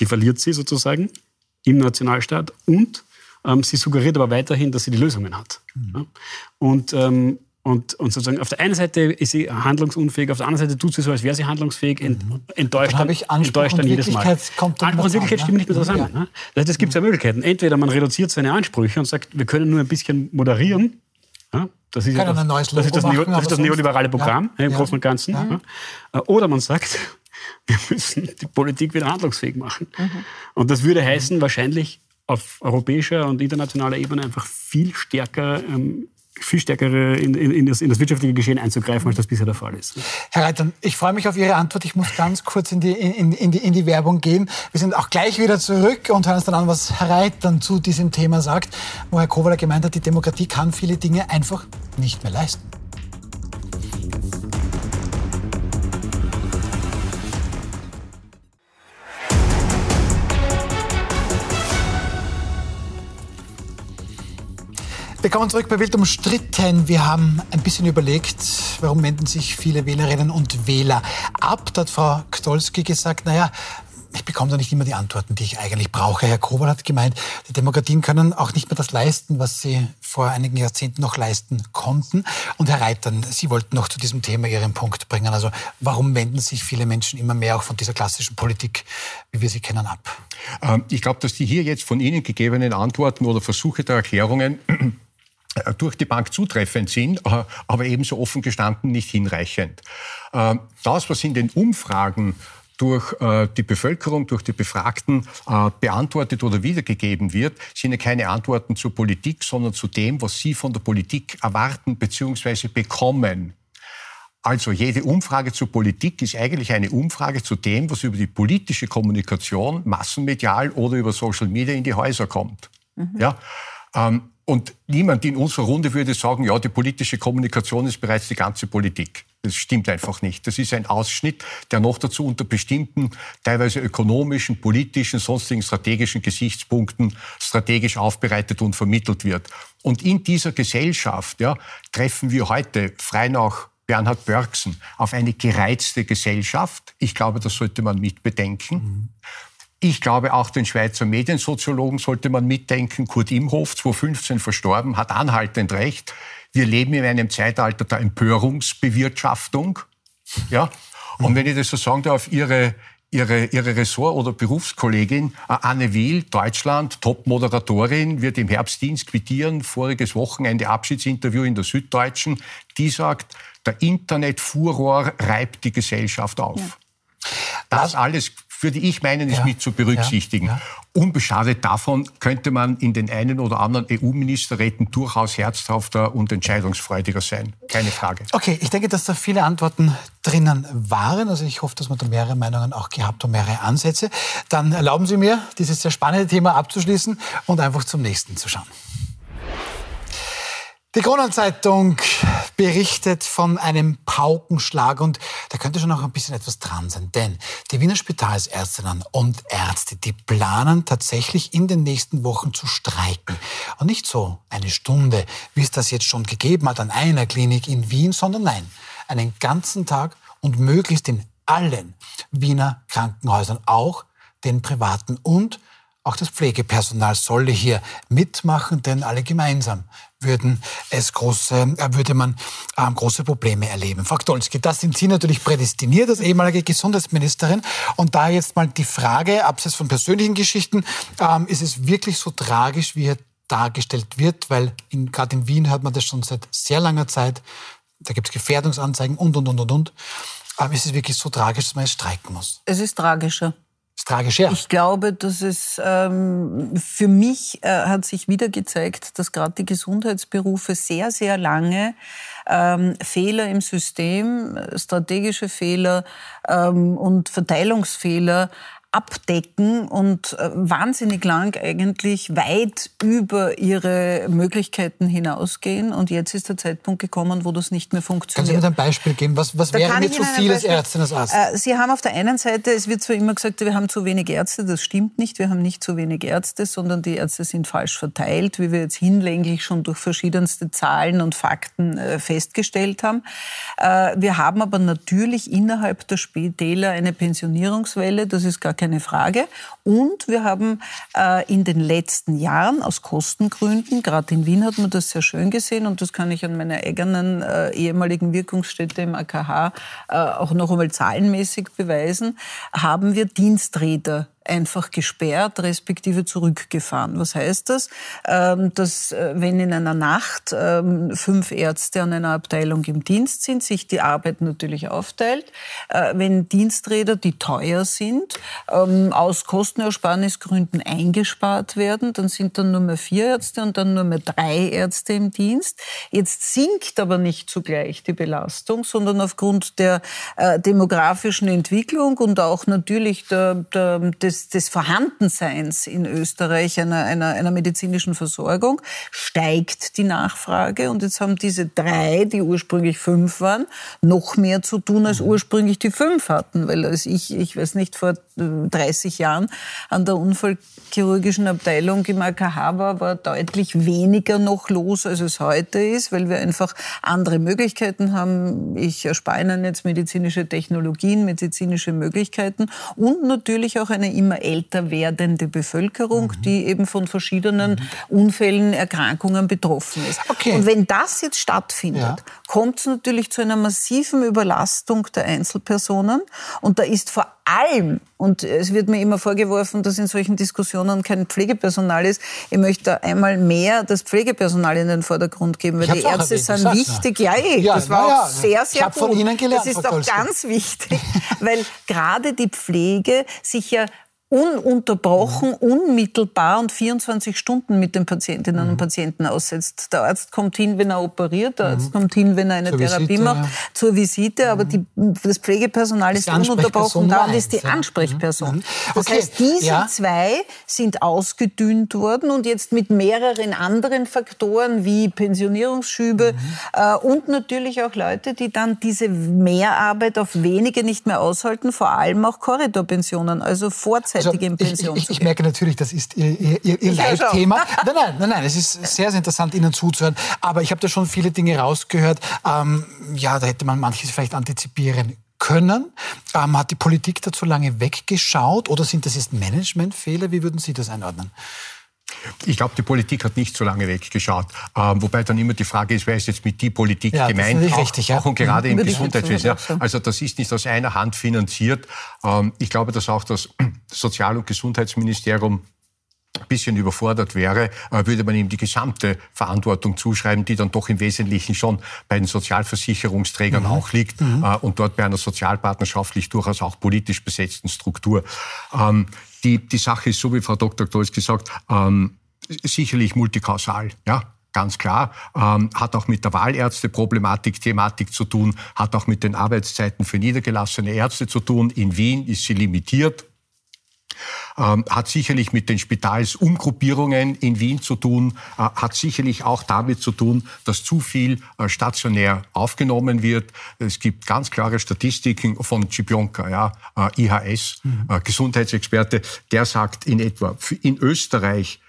Die verliert sie sozusagen im Nationalstaat und ähm, sie suggeriert aber weiterhin, dass sie die Lösungen hat. Mhm. Ja? Und ähm, und, und sozusagen auf der einen Seite ist sie handlungsunfähig, auf der anderen Seite tut sie so, als wäre sie handlungsfähig, ent, mhm. enttäuscht dann, enttäuscht dann jedes Mal. Kommt dann und Wirklichkeit stimmt nicht mehr zusammen. Ja. Ne? Das heißt, es gibt zwei Möglichkeiten. Entweder man reduziert seine Ansprüche und sagt, wir können nur ein bisschen moderieren. Ja? Das ist, ja das, das, ist das, Neo, das, ist das neoliberale Programm ja, im Großen und Ganzen. Oder man sagt, (laughs) wir müssen die Politik wieder handlungsfähig machen. Mhm. Und das würde heißen, wahrscheinlich auf europäischer und internationaler Ebene einfach viel stärker ähm, viel stärkere in, in, das, in, das, wirtschaftliche Geschehen einzugreifen, als das bisher der Fall ist. Herr Reitern, ich freue mich auf Ihre Antwort. Ich muss ganz kurz in die, in, die, in die Werbung gehen. Wir sind auch gleich wieder zurück und hören uns dann an, was Herr Reitern zu diesem Thema sagt, wo Herr Kowler gemeint hat, die Demokratie kann viele Dinge einfach nicht mehr leisten. Willkommen zurück bei Wild umstritten. Wir haben ein bisschen überlegt, warum wenden sich viele Wählerinnen und Wähler ab. Da hat Frau Ktolski gesagt, naja, ich bekomme da nicht immer die Antworten, die ich eigentlich brauche. Herr Kobol hat gemeint, die Demokratien können auch nicht mehr das leisten, was sie vor einigen Jahrzehnten noch leisten konnten. Und Herr Reitern, Sie wollten noch zu diesem Thema Ihren Punkt bringen. Also warum wenden sich viele Menschen immer mehr auch von dieser klassischen Politik, wie wir sie kennen, ab? Ähm, ich glaube, dass die hier jetzt von Ihnen gegebenen Antworten oder Versuche der Erklärungen durch die Bank zutreffend sind, äh, aber ebenso offen gestanden nicht hinreichend. Äh, das, was in den Umfragen durch die Bevölkerung, durch die Befragten beantwortet oder wiedergegeben wird, sind ja keine Antworten zur Politik, sondern zu dem, was sie von der Politik erwarten bzw. bekommen. Also jede Umfrage zur Politik ist eigentlich eine Umfrage zu dem, was über die politische Kommunikation massenmedial oder über Social Media in die Häuser kommt. Mhm. Ja? Ähm, Und niemand in unserer Runde würde sagen, ja, die politische Kommunikation ist bereits die ganze Politik. Das stimmt einfach nicht. Das ist ein Ausschnitt, der noch dazu unter bestimmten, teilweise ökonomischen, politischen, sonstigen strategischen Gesichtspunkten strategisch aufbereitet und vermittelt wird. Und in dieser Gesellschaft ja, treffen wir heute, frei nach Bernhard Börksen, auf eine gereizte Gesellschaft. Ich glaube, das sollte man mitbedenken. Mhm. Ich glaube, auch den Schweizer Mediensoziologen sollte man mitdenken. Kurt Imhof, 2015 verstorben, hat anhaltend recht. Wir leben in einem Zeitalter der Empörungsbewirtschaftung. Ja? Und wenn ich das so sagen darf, Ihre, Ihre, Ihre Ressort- oder Berufskollegin äh, Anne Wiel, Deutschland, Top-Moderatorin, wird im Herbst Dienst quittieren. Voriges Wochenende Abschiedsinterview in der Süddeutschen. Die sagt, der Internetfuror reibt die Gesellschaft auf. Ja. Das alles würde ich meinen, ist ja, mit zu berücksichtigen. Ja, ja. Unbeschadet davon könnte man in den einen oder anderen EU-Ministerräten durchaus herzhafter und entscheidungsfreudiger sein. Keine Frage. Okay, ich denke, dass da viele Antworten drinnen waren. Also ich hoffe, dass man da mehrere Meinungen auch gehabt und mehrere Ansätze. Dann erlauben Sie mir, dieses sehr spannende Thema abzuschließen und einfach zum nächsten zu schauen. Die Kronenzeitung berichtet von einem Paukenschlag und da könnte schon noch ein bisschen etwas dran sein, denn die Wiener Spitalsärztinnen und Ärzte, die planen tatsächlich in den nächsten Wochen zu streiken. Und nicht so eine Stunde, wie es das jetzt schon gegeben hat an einer Klinik in Wien, sondern nein, einen ganzen Tag und möglichst in allen Wiener Krankenhäusern, auch den privaten und auch das Pflegepersonal solle hier mitmachen, denn alle gemeinsam würden es große, äh, würde man ähm, große Probleme erleben. Frau Dolski, das sind Sie natürlich prädestiniert als ehemalige Gesundheitsministerin. Und da jetzt mal die Frage, abseits von persönlichen Geschichten, ähm, ist es wirklich so tragisch, wie hier dargestellt wird? Weil gerade in Wien hört man das schon seit sehr langer Zeit. Da gibt es Gefährdungsanzeigen und, und, und, und, und. Aber ist es wirklich so tragisch, dass man jetzt streiken muss? Es ist tragischer. Das tragisch, ja. Ich glaube, dass es ähm, für mich äh, hat sich wieder gezeigt, dass gerade die Gesundheitsberufe sehr, sehr lange ähm, Fehler im System, strategische Fehler ähm, und Verteilungsfehler abdecken und äh, wahnsinnig lang eigentlich weit über ihre Möglichkeiten hinausgehen. Und jetzt ist der Zeitpunkt gekommen, wo das nicht mehr funktioniert. Können Sie mir ein Beispiel geben? Was, was wäre mir zu viel als Ärztin als Arzt? Äh, Sie haben auf der einen Seite, es wird zwar immer gesagt, wir haben zu wenig Ärzte. Das stimmt nicht. Wir haben nicht zu wenig Ärzte, sondern die Ärzte sind falsch verteilt, wie wir jetzt hinlänglich schon durch verschiedenste Zahlen und Fakten äh, festgestellt haben. Wir haben aber natürlich innerhalb der Spitäler eine Pensionierungswelle. Das ist gar keine Frage. Und wir haben äh, in den letzten Jahren aus Kostengründen, gerade in Wien hat man das sehr schön gesehen und das kann ich an meiner eigenen äh, ehemaligen Wirkungsstätte im AKH äh, auch noch einmal zahlenmäßig beweisen, haben wir Diensträder einfach gesperrt, respektive zurückgefahren. Was heißt das? Ähm, dass äh, wenn in einer Nacht ähm, fünf Ärzte an einer Abteilung im Dienst sind, sich die Arbeit natürlich aufteilt. Äh, wenn Diensträder, die teuer sind, ähm, aus Kostenersparnisgründen eingespart werden, dann sind dann nur mehr vier Ärzte und dann nur mehr drei Ärzte im Dienst. Jetzt sinkt aber nicht zugleich die Belastung, sondern aufgrund der äh, demografischen Entwicklung und auch natürlich der, der, des des, des Vorhandenseins in Österreich einer, einer, einer medizinischen Versorgung steigt die Nachfrage. Und jetzt haben diese drei, die ursprünglich fünf waren, noch mehr zu tun, als ursprünglich die fünf hatten. Weil als ich, ich weiß nicht, vor 30 Jahren an der Unfallchirurgischen Abteilung im AKH war, war deutlich weniger noch los, als es heute ist, weil wir einfach andere Möglichkeiten haben. Ich erspare Ihnen jetzt medizinische Technologien, medizinische Möglichkeiten und natürlich auch eine immer älter werdende Bevölkerung, mhm. die eben von verschiedenen mhm. Unfällen, Erkrankungen betroffen ist. Okay. Und wenn das jetzt stattfindet, ja. kommt es natürlich zu einer massiven Überlastung der Einzelpersonen und da ist vor allem, und es wird mir immer vorgeworfen, dass in solchen Diskussionen kein Pflegepersonal ist, ich möchte einmal mehr das Pflegepersonal in den Vordergrund geben, weil die Ärzte sind wichtig. Ja, eh, ja, das war ja, auch sehr, sehr ich gut. Von Ihnen gelernt, das ist auch ganz wichtig, (laughs) weil gerade die Pflege sich ja ununterbrochen, unmittelbar und 24 Stunden mit den Patientinnen mhm. und Patienten aussetzt. Der Arzt kommt hin, wenn er operiert, der Arzt mhm. kommt hin, wenn er eine zur Therapie Visite, macht, ja. zur Visite, aber die, das Pflegepersonal ist ununterbrochen da und ist die Ansprechperson. Mhm. Das okay. heißt, diese ja. zwei sind ausgedünnt worden und jetzt mit mehreren anderen Faktoren wie Pensionierungsschübe mhm. äh, und natürlich auch Leute, die dann diese Mehrarbeit auf wenige nicht mehr aushalten, vor allem auch Korridorpensionen, also Vorzeit vorzeitig also, in Pension ich, ich, ich merke natürlich, das ist Ihr, Ihr, Ihr Leitthema. (laughs) Nein, nein, nein, nein, es ist sehr, sehr interessant, Ihnen zuzuhören. Aber ich habe da schon viele Dinge rausgehört. Ähm, ja, da hätte man manches vielleicht antizipieren können. Ähm, hat die Politik dazu lange weggeschaut oder sind das jetzt Managementfehler? Wie würden Sie das einordnen? Ich glaube, die Politik hat nicht so lange weggeschaut. Ähm, wobei dann immer die Frage ist, wer ist jetzt mit die Politik ja, gemeint? Das ist auch, richtig, ja. auch und gerade mhm. im Gesundheitswesen. Ja. Also das ist nicht aus einer Hand finanziert. Ähm, ich glaube, dass auch das (clears throat) Sozial- und Gesundheitsministerium ein bisschen überfordert wäre, äh, würde man ihm die gesamte Verantwortung zuschreiben, die dann doch im Wesentlichen schon bei den Sozialversicherungsträgern mhm. auch liegt mhm. Äh, und dort bei einer sozialpartnerschaftlich durchaus auch politisch besetzten Struktur. Die, die Sache ist so, wie Frau Dr. Dolz gesagt, ähm, sicherlich multikausal, ja, ganz klar. Ähm, hat auch mit der Wahlärzteproblematik, Thematik zu tun, hat auch mit den Arbeitszeiten für niedergelassene Ärzte zu tun. In Wien ist sie limitiert. Ähm, hat sicherlich mit den Spitalsumgruppierungen in Wien zu tun, äh, hat sicherlich auch damit zu tun, dass zu viel äh, stationär aufgenommen wird. Es gibt ganz klare Statistiken von Cipionka, ja, äh, IHS, mhm. Äh, Gesundheitsexperte, der sagt in etwa, in Österreich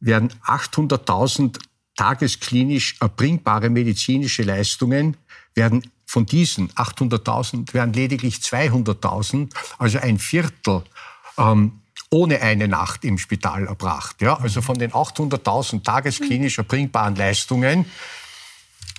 werden 800.000 tagesklinisch erbringbare medizinische Leistungen werden von diesen 800.000 werden lediglich 200.000, also ein Viertel ähm, ohne eine Nacht im Spital erbracht. Ja? Also von den 800.000 tagesklinisch erbringbaren Leistungen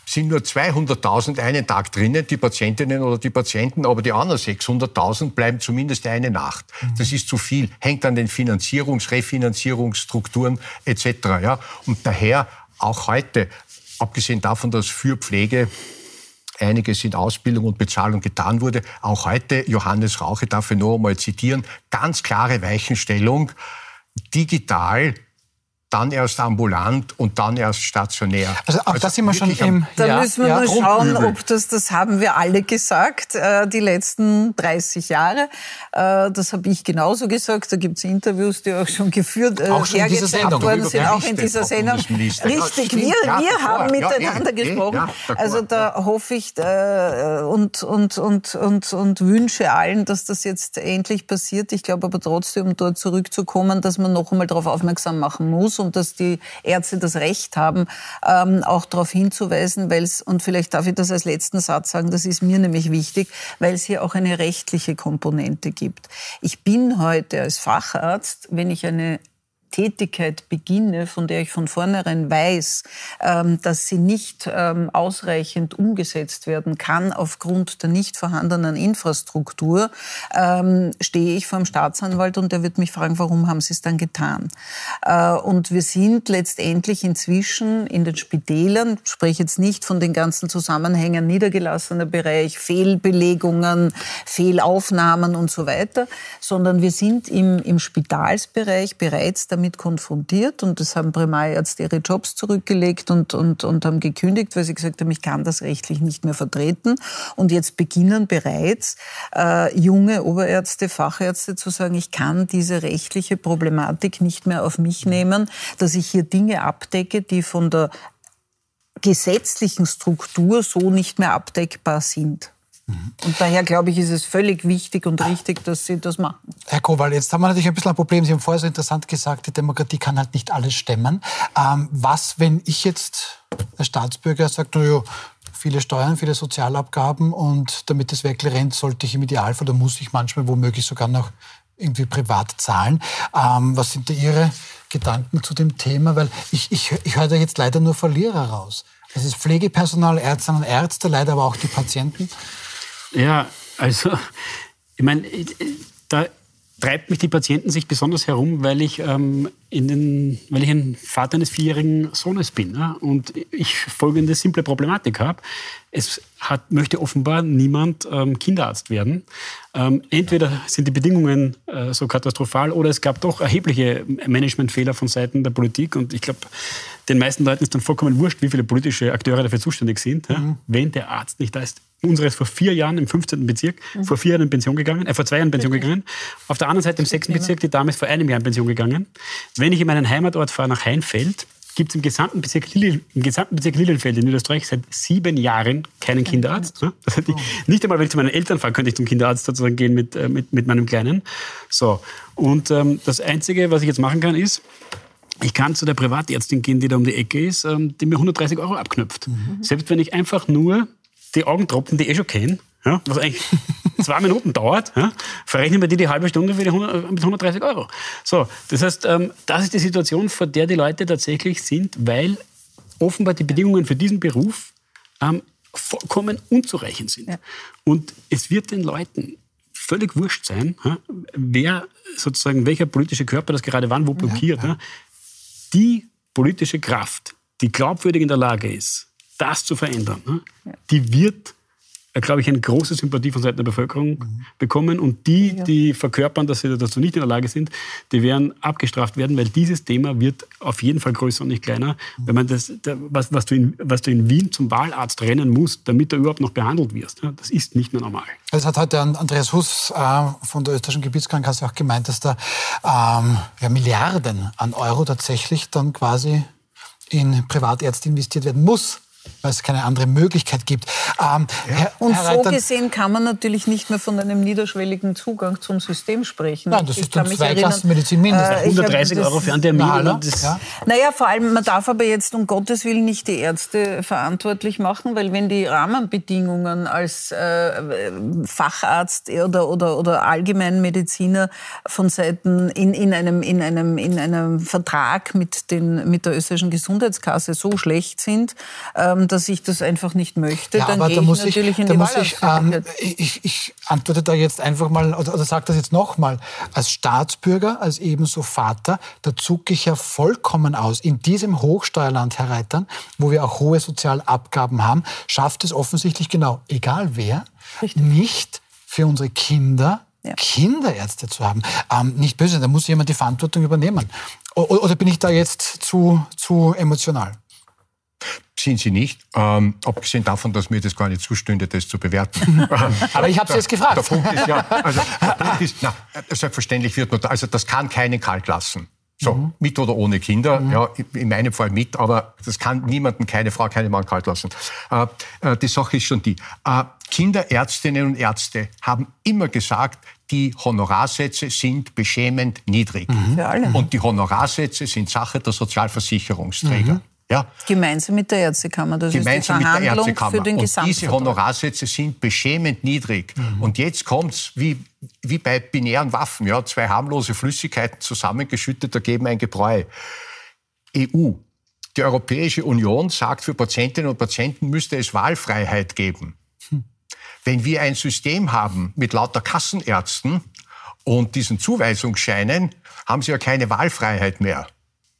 sind nur 200.000 einen Tag drinnen, die Patientinnen oder die Patienten, aber die anderen 600.000 bleiben zumindest eine Nacht. Mhm. Das ist zu viel, hängt an den Finanzierungs-, Refinanzierungsstrukturen etc. Ja? Und daher auch heute, abgesehen davon, dass für Pflege einiges in Ausbildung und Bezahlung getan wurde. Auch heute, Johannes Rauche darf ich nur einmal zitieren, ganz klare Weichenstellung, digital dann erst ambulant und dann erst stationär. Also auch also das sind wir schon im... Da ja, müssen wir ja, mal schauen, ob das, das haben wir alle gesagt, äh, die letzten 30 Jahre. Äh, das habe ich genauso gesagt. Da gibt es Interviews, die auch schon geführt äh, auch schon in dieser Sendung. worden sind, auch in dieser Sendung. Richtig, wir, ja, wir haben miteinander gesprochen. also da hoffe ich äh, und, und, und, und, und wünsche allen, dass das jetzt endlich passiert. Ich glaube aber trotzdem, um dort zurückzukommen, dass man noch einmal darauf aufmerksam machen muss und dass die Ärzte das Recht haben, ähm, auch darauf hinzuweisen, weil es, und vielleicht darf ich das als letzten Satz sagen, das ist mir nämlich wichtig, weil es hier auch eine rechtliche Komponente gibt. Ich bin heute als Facharzt, wenn ich eine Tätigkeit beginne, von der ich von vornherein weiß, ähm, dass sie nicht ähm, ausreichend umgesetzt werden kann aufgrund der nicht vorhandenen Infrastruktur, ähm, stehe ich vor dem Staatsanwalt und der wird mich fragen, warum haben Sie es dann getan? Äh, und wir sind letztendlich inzwischen in den Spitälern, spreche jetzt nicht von den ganzen Zusammenhängen niedergelassener Bereich, Fehlbelegungen, Fehlaufnahmen und so weiter, sondern wir sind im, im Spitalsbereich bereits damit damit konfrontiert und das haben Primarärzte ihre Jobs zurückgelegt und, und, und haben gekündigt, weil sie gesagt haben, ich kann das rechtlich nicht mehr vertreten. Und jetzt beginnen bereits äh, junge Oberärzte, Fachärzte zu sagen, ich kann diese rechtliche Problematik nicht mehr auf mich nehmen, dass ich hier Dinge abdecke, die von der gesetzlichen Struktur so nicht mehr abdeckbar sind. Und daher glaube ich, ist es völlig wichtig und richtig, dass Sie das machen. Herr Kowal, jetzt haben wir natürlich ein bisschen ein Problem. Sie haben vorher so interessant gesagt, die Demokratie kann halt nicht alles stemmen. Ähm, was, wenn ich jetzt als Staatsbürger sage, naja, viele Steuern, viele Sozialabgaben und damit das wirklich rennt, sollte ich im Idealfall oder muss ich manchmal womöglich sogar noch irgendwie privat zahlen. Ähm, was sind da Ihre Gedanken zu dem Thema? Weil ich, ich, ich höre da jetzt leider nur Verlierer raus. Das ist Pflegepersonal, Ärztinnen und Ärzte, leider aber auch die Patienten. Ja, also, ich meine, da treibt mich die Patientensicht besonders herum, weil ich, ähm, in den, weil ich ein Vater eines vierjährigen Sohnes bin ja, und ich folgende simple Problematik habe. Es hat, möchte offenbar niemand ähm, Kinderarzt werden. Ähm, entweder sind die Bedingungen äh, so katastrophal oder es gab doch erhebliche Managementfehler von Seiten der Politik. Und ich glaube, den meisten Leuten ist dann vollkommen wurscht, wie viele politische Akteure dafür zuständig sind. Ja. Mhm. Wenn der Arzt nicht da ist, Unsere ist vor vier Jahren im 15. Bezirk, mhm. vor vier Jahren in Pension gegangen, äh, vor zwei Jahren in Pension gegangen. Auf der anderen Seite im 6. Bezirk, die Dame ist vor einem Jahr in Pension gegangen. Wenn ich in meinen Heimatort fahre nach Heinfeld, gibt es im gesamten Bezirk, Lille, im gesamten Bezirk Lilienfeld in Österreich seit sieben Jahren keinen Kinderarzt. Ne? Also die, nicht einmal, wenn ich zu meinen Eltern fahre, könnte ich zum Kinderarzt sozusagen gehen mit, äh, mit, mit meinem Kleinen. So. Und ähm, das Einzige, was ich jetzt machen kann, ist, ich kann zu der Privatärztin gehen, die da um die Ecke ist, ähm, die mir 130 Euro abknüpft. Mhm. Selbst wenn ich einfach nur die Augentropfen, die ich eh schon kenne, ja, was eigentlich (laughs) zwei Minuten dauert, ja, verrechnen wir die die halbe Stunde für die 100, mit 130 Euro. So, das heißt, ähm, das ist die Situation, vor der die Leute tatsächlich sind, weil offenbar die Bedingungen für diesen Beruf ähm, vollkommen unzureichend sind. Ja. Und es wird den Leuten völlig wurscht sein, ja, wer sozusagen, welcher politische Körper das gerade wann wo blockiert. Die politische Kraft, die glaubwürdig in der Lage ist, das zu verändern, ne? ja. die wird, äh, glaube ich, eine große Sympathie von Seiten der Bevölkerung mhm. bekommen. Und die, ja. die verkörpern, dass sie dazu nicht in der Lage sind, die werden abgestraft werden, weil dieses Thema wird auf jeden Fall größer und nicht kleiner. Mhm. Wenn man das, was, was, du in, was du in Wien zum Wahlarzt rennen musst, damit du überhaupt noch behandelt wirst, ja, das ist nicht mehr normal. Das hat heute Andreas Huss äh, von der österreichischen Gebietskrankenkasse auch gemeint, dass da ähm, ja, Milliarden an Euro tatsächlich dann quasi in Privatärzte investiert werden muss, weil es keine andere Möglichkeit gibt. Ähm, ja. Und Herr so Reiter, gesehen kann man natürlich nicht mehr von einem niederschwelligen Zugang zum System sprechen. Nein, das ich ist dann Zweiklassenmedizin mindestens. Äh, 130 Euro für einen Termin. Na, ja. Naja, vor allem, man darf aber jetzt um Gottes Willen nicht die Ärzte verantwortlich machen, weil wenn die Rahmenbedingungen als äh, Facharzt oder, oder, oder Allgemeinmediziner von Seiten in, in, einem, in, einem, in einem Vertrag mit, den, mit der österreichischen Gesundheitskasse so schlecht sind, äh, ähm, dass ich das einfach nicht möchte, ja, dann gehe ich natürlich ich, in die muss ich, ähm, ich, ich antworte da jetzt einfach mal, oder, oder sage das jetzt nochmal, als Staatsbürger, als ebenso Vater, da zucke ich ja vollkommen aus. In diesem Hochsteuerland, Herr Reitern, wo wir auch hohe Sozialabgaben haben, schafft es offensichtlich genau, egal wer, Richtig. nicht für unsere Kinder ja. Kinderärzte zu haben. Ähm, nicht böse, da muss jemand die Verantwortung übernehmen. O oder bin ich da jetzt zu, zu emotional? Sind sie nicht, ähm, abgesehen davon, dass mir das gar nicht zustünde, das zu bewerten. (laughs) Aber ich habe Sie jetzt gefragt. Der Punkt ist ja, also Punkt ist, na, selbstverständlich wird nur, also das kann keinen kalt lassen. So, mhm. mit oder ohne Kinder, mhm. ja, in meinem Fall mit, aber das kann niemanden, keine Frau, keine Mann kalt lassen. Äh, äh, die Sache ist schon die, äh, Kinderärztinnen und Ärzte haben immer gesagt, die Honorarsätze sind beschämend niedrig. Mhm. Und die Honorarsätze sind Sache der Sozialversicherungsträger. Ja. Gemeinsam mit der Ärztekammer. Das Gemeinsam ist die mit der Ärztekammer. Für den und diese Honorarsätze sind beschämend niedrig. Mhm. Und jetzt kommt es wie, wie bei binären Waffen. Ja, zwei harmlose Flüssigkeiten zusammengeschüttet ergeben ein Gebräu. EU. Die Europäische Union sagt, für Patientinnen und Patienten müsste es Wahlfreiheit geben. Hm. Wenn wir ein System haben mit lauter Kassenärzten und diesen Zuweisungsscheinen, haben sie ja keine Wahlfreiheit mehr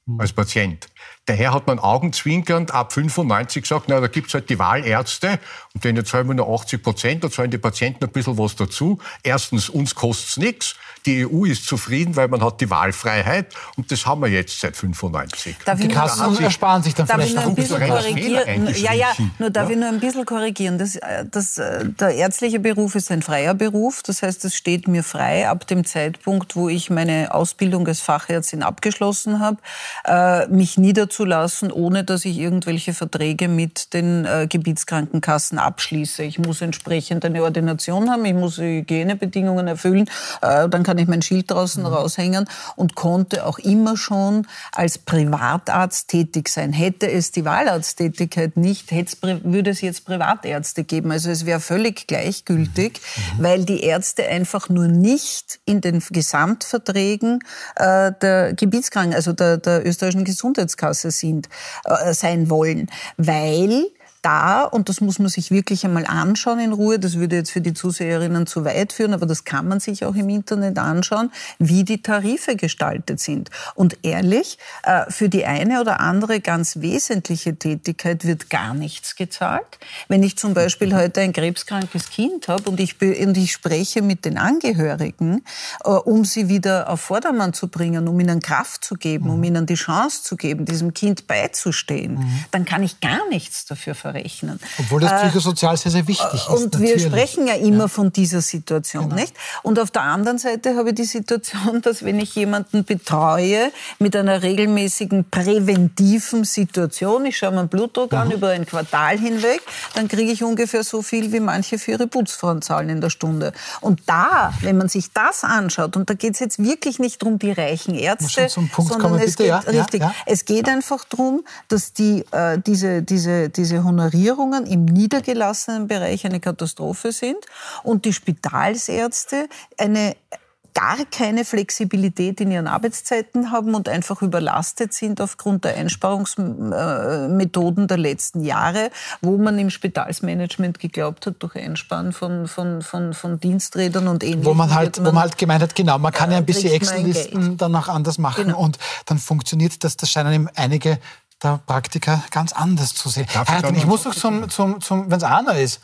hm. als Patient. Daher hat man augenzwinkernd ab 95 gesagt, na, da gibt's halt die Wahlärzte und denen zahlen wir nur 80 Prozent, da zahlen die Patienten ein bisschen was dazu. Erstens, uns kostet's nichts. Die EU ist zufrieden, weil man hat die Wahlfreiheit und das haben wir jetzt seit 95. Darf die Kassen ersparen sich dann darf vielleicht ich nur ein bisschen korrigieren? Ja, ja, nur darf ja? ich nur ein bisschen korrigieren. Das, äh, das, äh, der ärztliche Beruf ist ein freier Beruf. Das heißt, es steht mir frei, ab dem Zeitpunkt, wo ich meine Ausbildung als Fachärztin abgeschlossen habe, äh, mich niederzulassen, ohne dass ich irgendwelche Verträge mit den Gebietskrankenkassen abschließe. Ich muss entsprechend eine Ordination haben, ich muss Hygienebedingungen erfüllen, dann kann kann ich mein Schild draußen mhm. raushängen und konnte auch immer schon als Privatarzt tätig sein. Hätte es die Wahlarzttätigkeit nicht, würde es jetzt Privatärzte geben. Also es wäre völlig gleichgültig, mhm. weil die Ärzte einfach nur nicht in den Gesamtverträgen äh, der Gebietskranken, also der, der österreichischen Gesundheitskasse sind, äh, sein wollen, weil da, und das muss man sich wirklich einmal anschauen in Ruhe, das würde jetzt für die Zuseherinnen zu weit führen, aber das kann man sich auch im Internet anschauen, wie die Tarife gestaltet sind. Und ehrlich, äh, für die eine oder andere ganz wesentliche Tätigkeit wird gar nichts gezahlt. Wenn ich zum Beispiel heute ein krebskrankes Kind habe und ich, und ich spreche mit den Angehörigen, äh, um sie wieder auf Vordermann zu bringen, um ihnen Kraft zu geben, um ihnen die Chance zu geben, diesem Kind beizustehen, mhm. dann kann ich gar nichts dafür verrechnen. Obwohl das äh, psychosozial sehr, sehr wichtig ist. Und natürlich. wir sprechen ja immer ja. von dieser Situation, genau. nicht? Und auf der anderen Seite habe ich die Situation, dass wenn ich jemanden betreue mit einer regelmäßigen präventiven Situation, ich schaue mir Blutdruck mhm. an über ein Quartal hinweg, dann kriege ich ungefähr so viel, wie manche für ihre Putzfrauen zahlen in der Stunde. Und da, wenn man sich das anschaut, und da geht es jetzt wirklich nicht darum, die reichen Ärzte, sondern es bitte, geht, ja, richtig, ja, es geht einfach darum, dass die, äh, diese, diese, diese Honorierungen im niedergelassenen Bereich eine Katastrophe sind und die Spitalsärzte eine gar keine Flexibilität in ihren Arbeitszeiten haben und einfach überlastet sind aufgrund der Einsparungsmethoden der letzten Jahre, wo man im Spitalsmanagement geglaubt hat, durch Einsparen von, von, von, von Diensträdern und ähnlichem. Wo man halt, man, wo man halt gemeint hat, genau, man kann ja ein bisschen Excel-Listen dann auch anders machen genau. und dann funktioniert das. Das scheinen einige der Praktiker ganz anders zu sehen. Herr, ich, ich muss noch zum, zum, zum wenn es einer ist.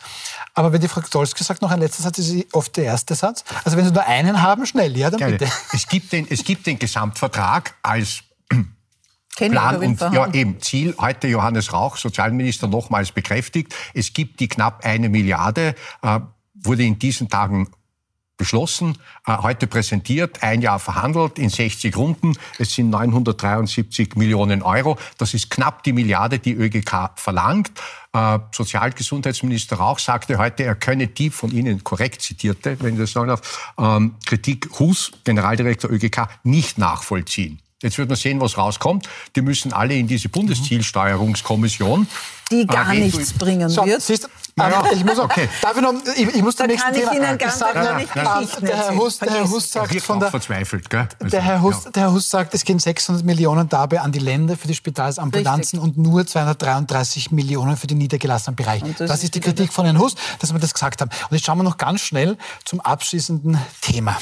Aber wenn die Frau Dolski sagt, noch ein letzter Satz, ist oft der erste Satz. Also wenn Sie nur einen haben, schnell, ja, dann bitte. Es gibt den, es gibt den Gesamtvertrag als (clears throat) Plan und ja, eben Ziel heute Johannes Rauch, Sozialminister, nochmals bekräftigt. Es gibt die knapp eine Milliarde, äh, wurde in diesen Tagen beschlossen, äh, heute präsentiert, ein Jahr verhandelt in 60 Runden. Es sind 973 Millionen Euro. Das ist knapp die Milliarde, die ÖGK verlangt. Äh, Sozialgesundheitsminister Rauch sagte heute, er könne die von Ihnen korrekt zitierte, wenn ich das sagen darf, ähm, Kritik Hus, Generaldirektor ÖGK, nicht nachvollziehen. Jetzt wird man sehen, was rauskommt. Die müssen alle in diese Bundeszielsteuerungskommission. Die gar äh, nichts bringen so, wird. Siehst, ja, ich muss okay. Darf ich noch, ich, ich muss da zum nächsten Thema. Ihnen ganz sag, nein, nein, der Herr Hust, der Herr Hust sagt von der, verzweifelt, gell? Also, der, Herr Hust, ja. der Herr Hust sagt, es gehen 600 Millionen dabei an die Länder für die Spitalsambulanzen Richtig. und nur 233 Millionen für den niedergelassenen Bereich. Das, das, ist die Kritik von Herrn Hust, dass wir das gesagt haben. Und jetzt schauen wir noch ganz schnell zum abschließenden Thema.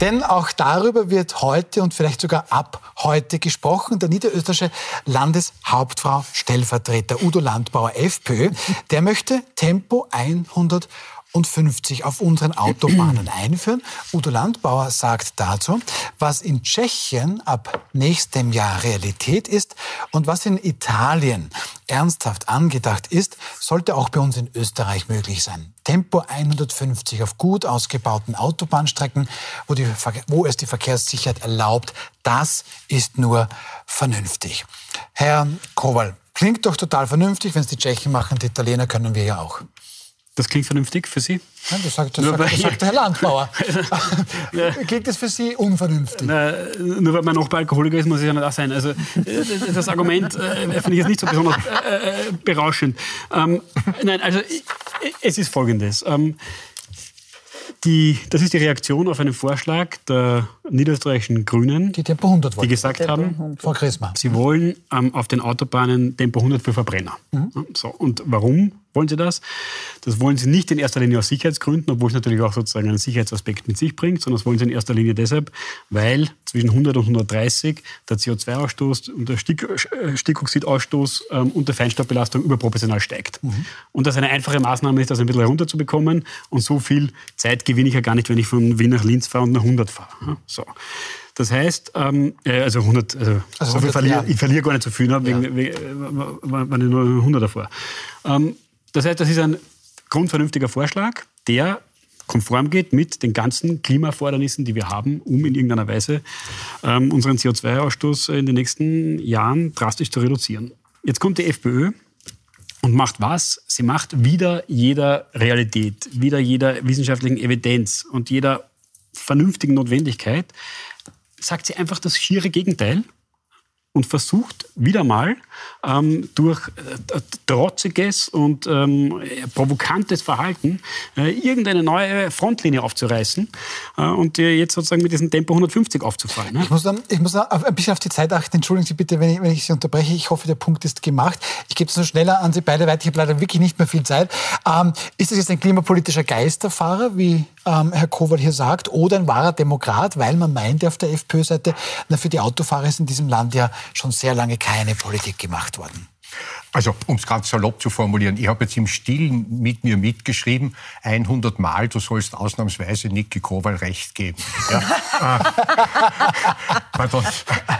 Denn auch darüber wird heute und vielleicht sogar ab heute gesprochen. Der niederösterreichische Landeshauptfrau Stellvertreter Udo Landbauer FPÖ, der möchte Tempo 100 und 50 auf unseren Autobahnen (clears throat) einführen. Udo Landbauer sagt dazu, was in Tschechien ab nächstem Jahr Realität ist und was in Italien ernsthaft angedacht ist, sollte auch bei uns in Österreich möglich sein. Tempo 150 auf gut ausgebauten Autobahnstrecken, wo, die, wo es die Verkehrssicherheit erlaubt, das ist nur vernünftig. Herr Kowal, klingt doch total vernünftig, wenn es die Tschechen machen, die Italiener können wir ja auch. Das klingt vernünftig für Sie? Ja, das sagt, das sagt, das sagt der Herr Landbauer. (laughs) klingt das für Sie unvernünftig? Na, nur weil mein Nachbar Alkoholiker ist, muss es ja nicht auch sein. Also, das Argument äh, finde ich jetzt nicht so besonders äh, äh, berauschend. Ähm, nein, also es ist Folgendes. Ähm, die, das ist die Reaktion auf einen Vorschlag der niederösterreichischen Grünen, die, Tempo 100 die gesagt Tempo haben, Frau sie wollen ähm, auf den Autobahnen Tempo 100 für Verbrenner. Mhm. So, und warum wollen sie das? Das wollen sie nicht in erster Linie aus Sicherheitsgründen, obwohl es natürlich auch sozusagen einen Sicherheitsaspekt mit sich bringt, sondern das wollen sie in erster Linie deshalb, weil zwischen 100 und 130 der CO2-Ausstoß und der äh, Stickoxidausstoß ähm, und der Feinstaubbelastung überproportional steigt. Mhm. Und das eine einfache Maßnahme ist, das ein bisschen herunterzubekommen. Und so viel Zeit gewinne ich ja gar nicht, wenn ich von Wien nach Linz fahre und nach 100 fahre. So. Das heißt, ähm, äh, also 100, also, also so 100 verliere, ich verliere gar nicht so viel, ne, wegen, ja. wegen, äh, wenn ich nur 100 davor. Ähm, das heißt, das ist ein grundvernünftiger Vorschlag, der konform geht mit den ganzen Klimaerfordernissen, die wir haben, um in irgendeiner Weise ähm, unseren CO2-Ausstoß in den nächsten Jahren drastisch zu reduzieren. Jetzt kommt die FPÖ und macht was? Sie macht wieder jeder Realität, wieder jeder wissenschaftlichen Evidenz und jeder vernünftigen Notwendigkeit, sagt sie einfach das schiere Gegenteil und versucht wieder mal ähm, durch äh, trotziges und ähm, provokantes Verhalten äh, irgendeine neue Frontlinie aufzureißen äh, und jetzt sozusagen mit diesem Tempo 150 aufzufallen. Ne? Ich, muss dann, ich muss dann ein bisschen auf die Zeit achten. Entschuldigen Sie bitte, wenn ich, wenn ich Sie unterbreche. Ich hoffe, der Punkt ist gemacht. Ich gebe es nur schneller an Sie beide weiter. Ich habe leider wirklich nicht mehr viel Zeit. Ähm, ist das jetzt ein klimapolitischer Geisterfahrer, wie ähm, Herr Kowal hier sagt, oder ein wahrer Demokrat, weil man meinte auf der FPÖ-Seite, für die Autofahrer ist in diesem Land ja schon sehr lange keine Politik gemacht worden. Also, um es ganz salopp zu formulieren, ich habe jetzt im Stillen mit mir mitgeschrieben, 100 Mal, du sollst ausnahmsweise Niki Kowal recht geben. Ja. (laughs) Äh,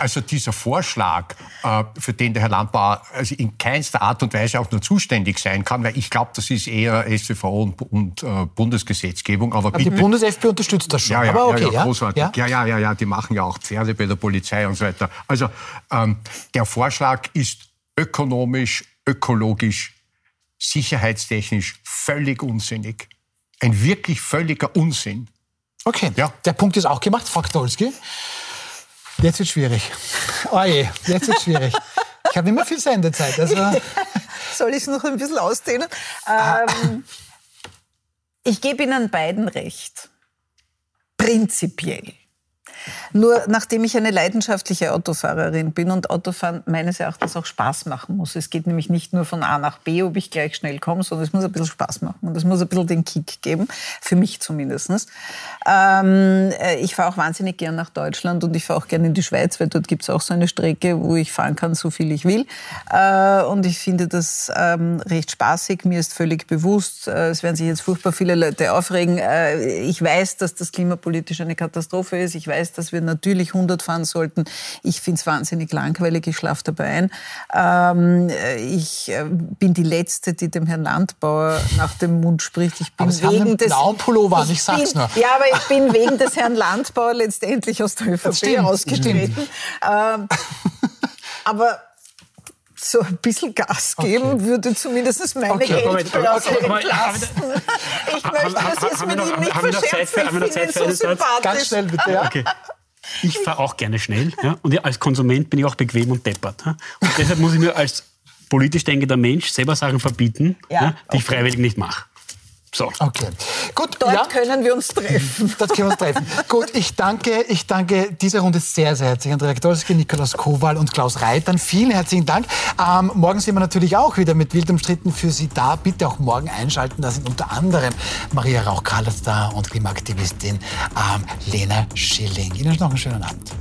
also dieser Vorschlag, äh, für den der Herr Landbauer also in keinster Art und Weise auch nur zuständig sein kann, weil ich glaube, das ist eher SVV und, und uh, Bundesgesetzgebung. Aber, aber die Bundes-FPÖ unterstützt das schon. Ja, ja, aber okay, ja, ja, großartig. Ja? ja, ja, ja, ja, die machen ja auch Pferde bei der Polizei und so weiter. Also ähm, der Vorschlag ist ökonomisch, ökologisch, sicherheitstechnisch völlig unsinnig. Ein wirklich völliger Unsinn. Okay, ja. der Punkt ist auch gemacht, Frau Dolski. Jetzt wird schwierig. Oh je, jetzt wird schwierig. Ich habe immer viel Sendezeit. Also (laughs) Soll ich es noch ein bisschen ausdehnen? Ähm, ich gebe Ihnen beiden recht. Prinzipiell. Nur nachdem ich eine leidenschaftliche Autofahrerin bin und Autofahren meines Erachtens auch Spaß machen muss. Es geht nämlich nicht nur von A nach B, ob ich gleich schnell komme, sondern es muss ein bisschen Spaß machen und es muss ein bisschen den Kick geben, für mich zumindest. Ähm, äh, ich fahre auch wahnsinnig gern nach Deutschland und ich fahre auch gerne in die Schweiz, weil dort gibt es auch so eine Strecke, wo ich fahren kann, so viel ich will. Äh, und ich finde das ähm, recht spaßig. Mir ist völlig bewusst, äh, es werden sich jetzt furchtbar viele Leute aufregen. Äh, ich weiß, dass das klimapolitisch eine Katastrophe ist. Ich weiß, dass wir natürlich 100 fahren sollten. Ich finde es wahnsinnig langweilig, ich schlafe dabei ein. Ähm, ich äh, bin die Letzte, die dem Herrn Landbauer nach dem Mund spricht. Ich bin wegen des blauen Pullover, ich, ich sag's bin, nur. Ja, aber ich bin wegen des Herrn Landbauer letztendlich aus der ÖVP ausgetreten. Ähm, aber so ein bisschen Gas geben okay. würde zumindest meine okay. Geldbörse okay. entlasten. (laughs) Ich möchte das jetzt mit ihm nicht verscherzen. Ich finde ihn so sympathisch. Ganz schnell bitte, ja. Okay. Ich fahre auch gerne schnell. Ja? Und ja, als Konsument bin ich auch bequem und deppert. Ja? Und deshalb muss ich mir als politisch denkender Mensch selber Sachen verbieten, ja, die ich freiwillig nicht mache. So. Okay. Gut, Dort ja. können wir uns treffen. Dort können wir uns treffen. Gut, ich danke, ich danke dieser Runde sehr, sehr herzlich. an Redaktorski, Nikolaus Kowal und Klaus Reitern. Vielen herzlichen Dank. Ähm, morgen sind wir natürlich auch wieder mit Wild umstritten für Sie da. Bitte auch morgen einschalten. Da sind unter anderem Maria Rauch-Kallatz da und Klimaaktivistin ähm, Lena Schilling. Ihnen noch einen schönen Abend.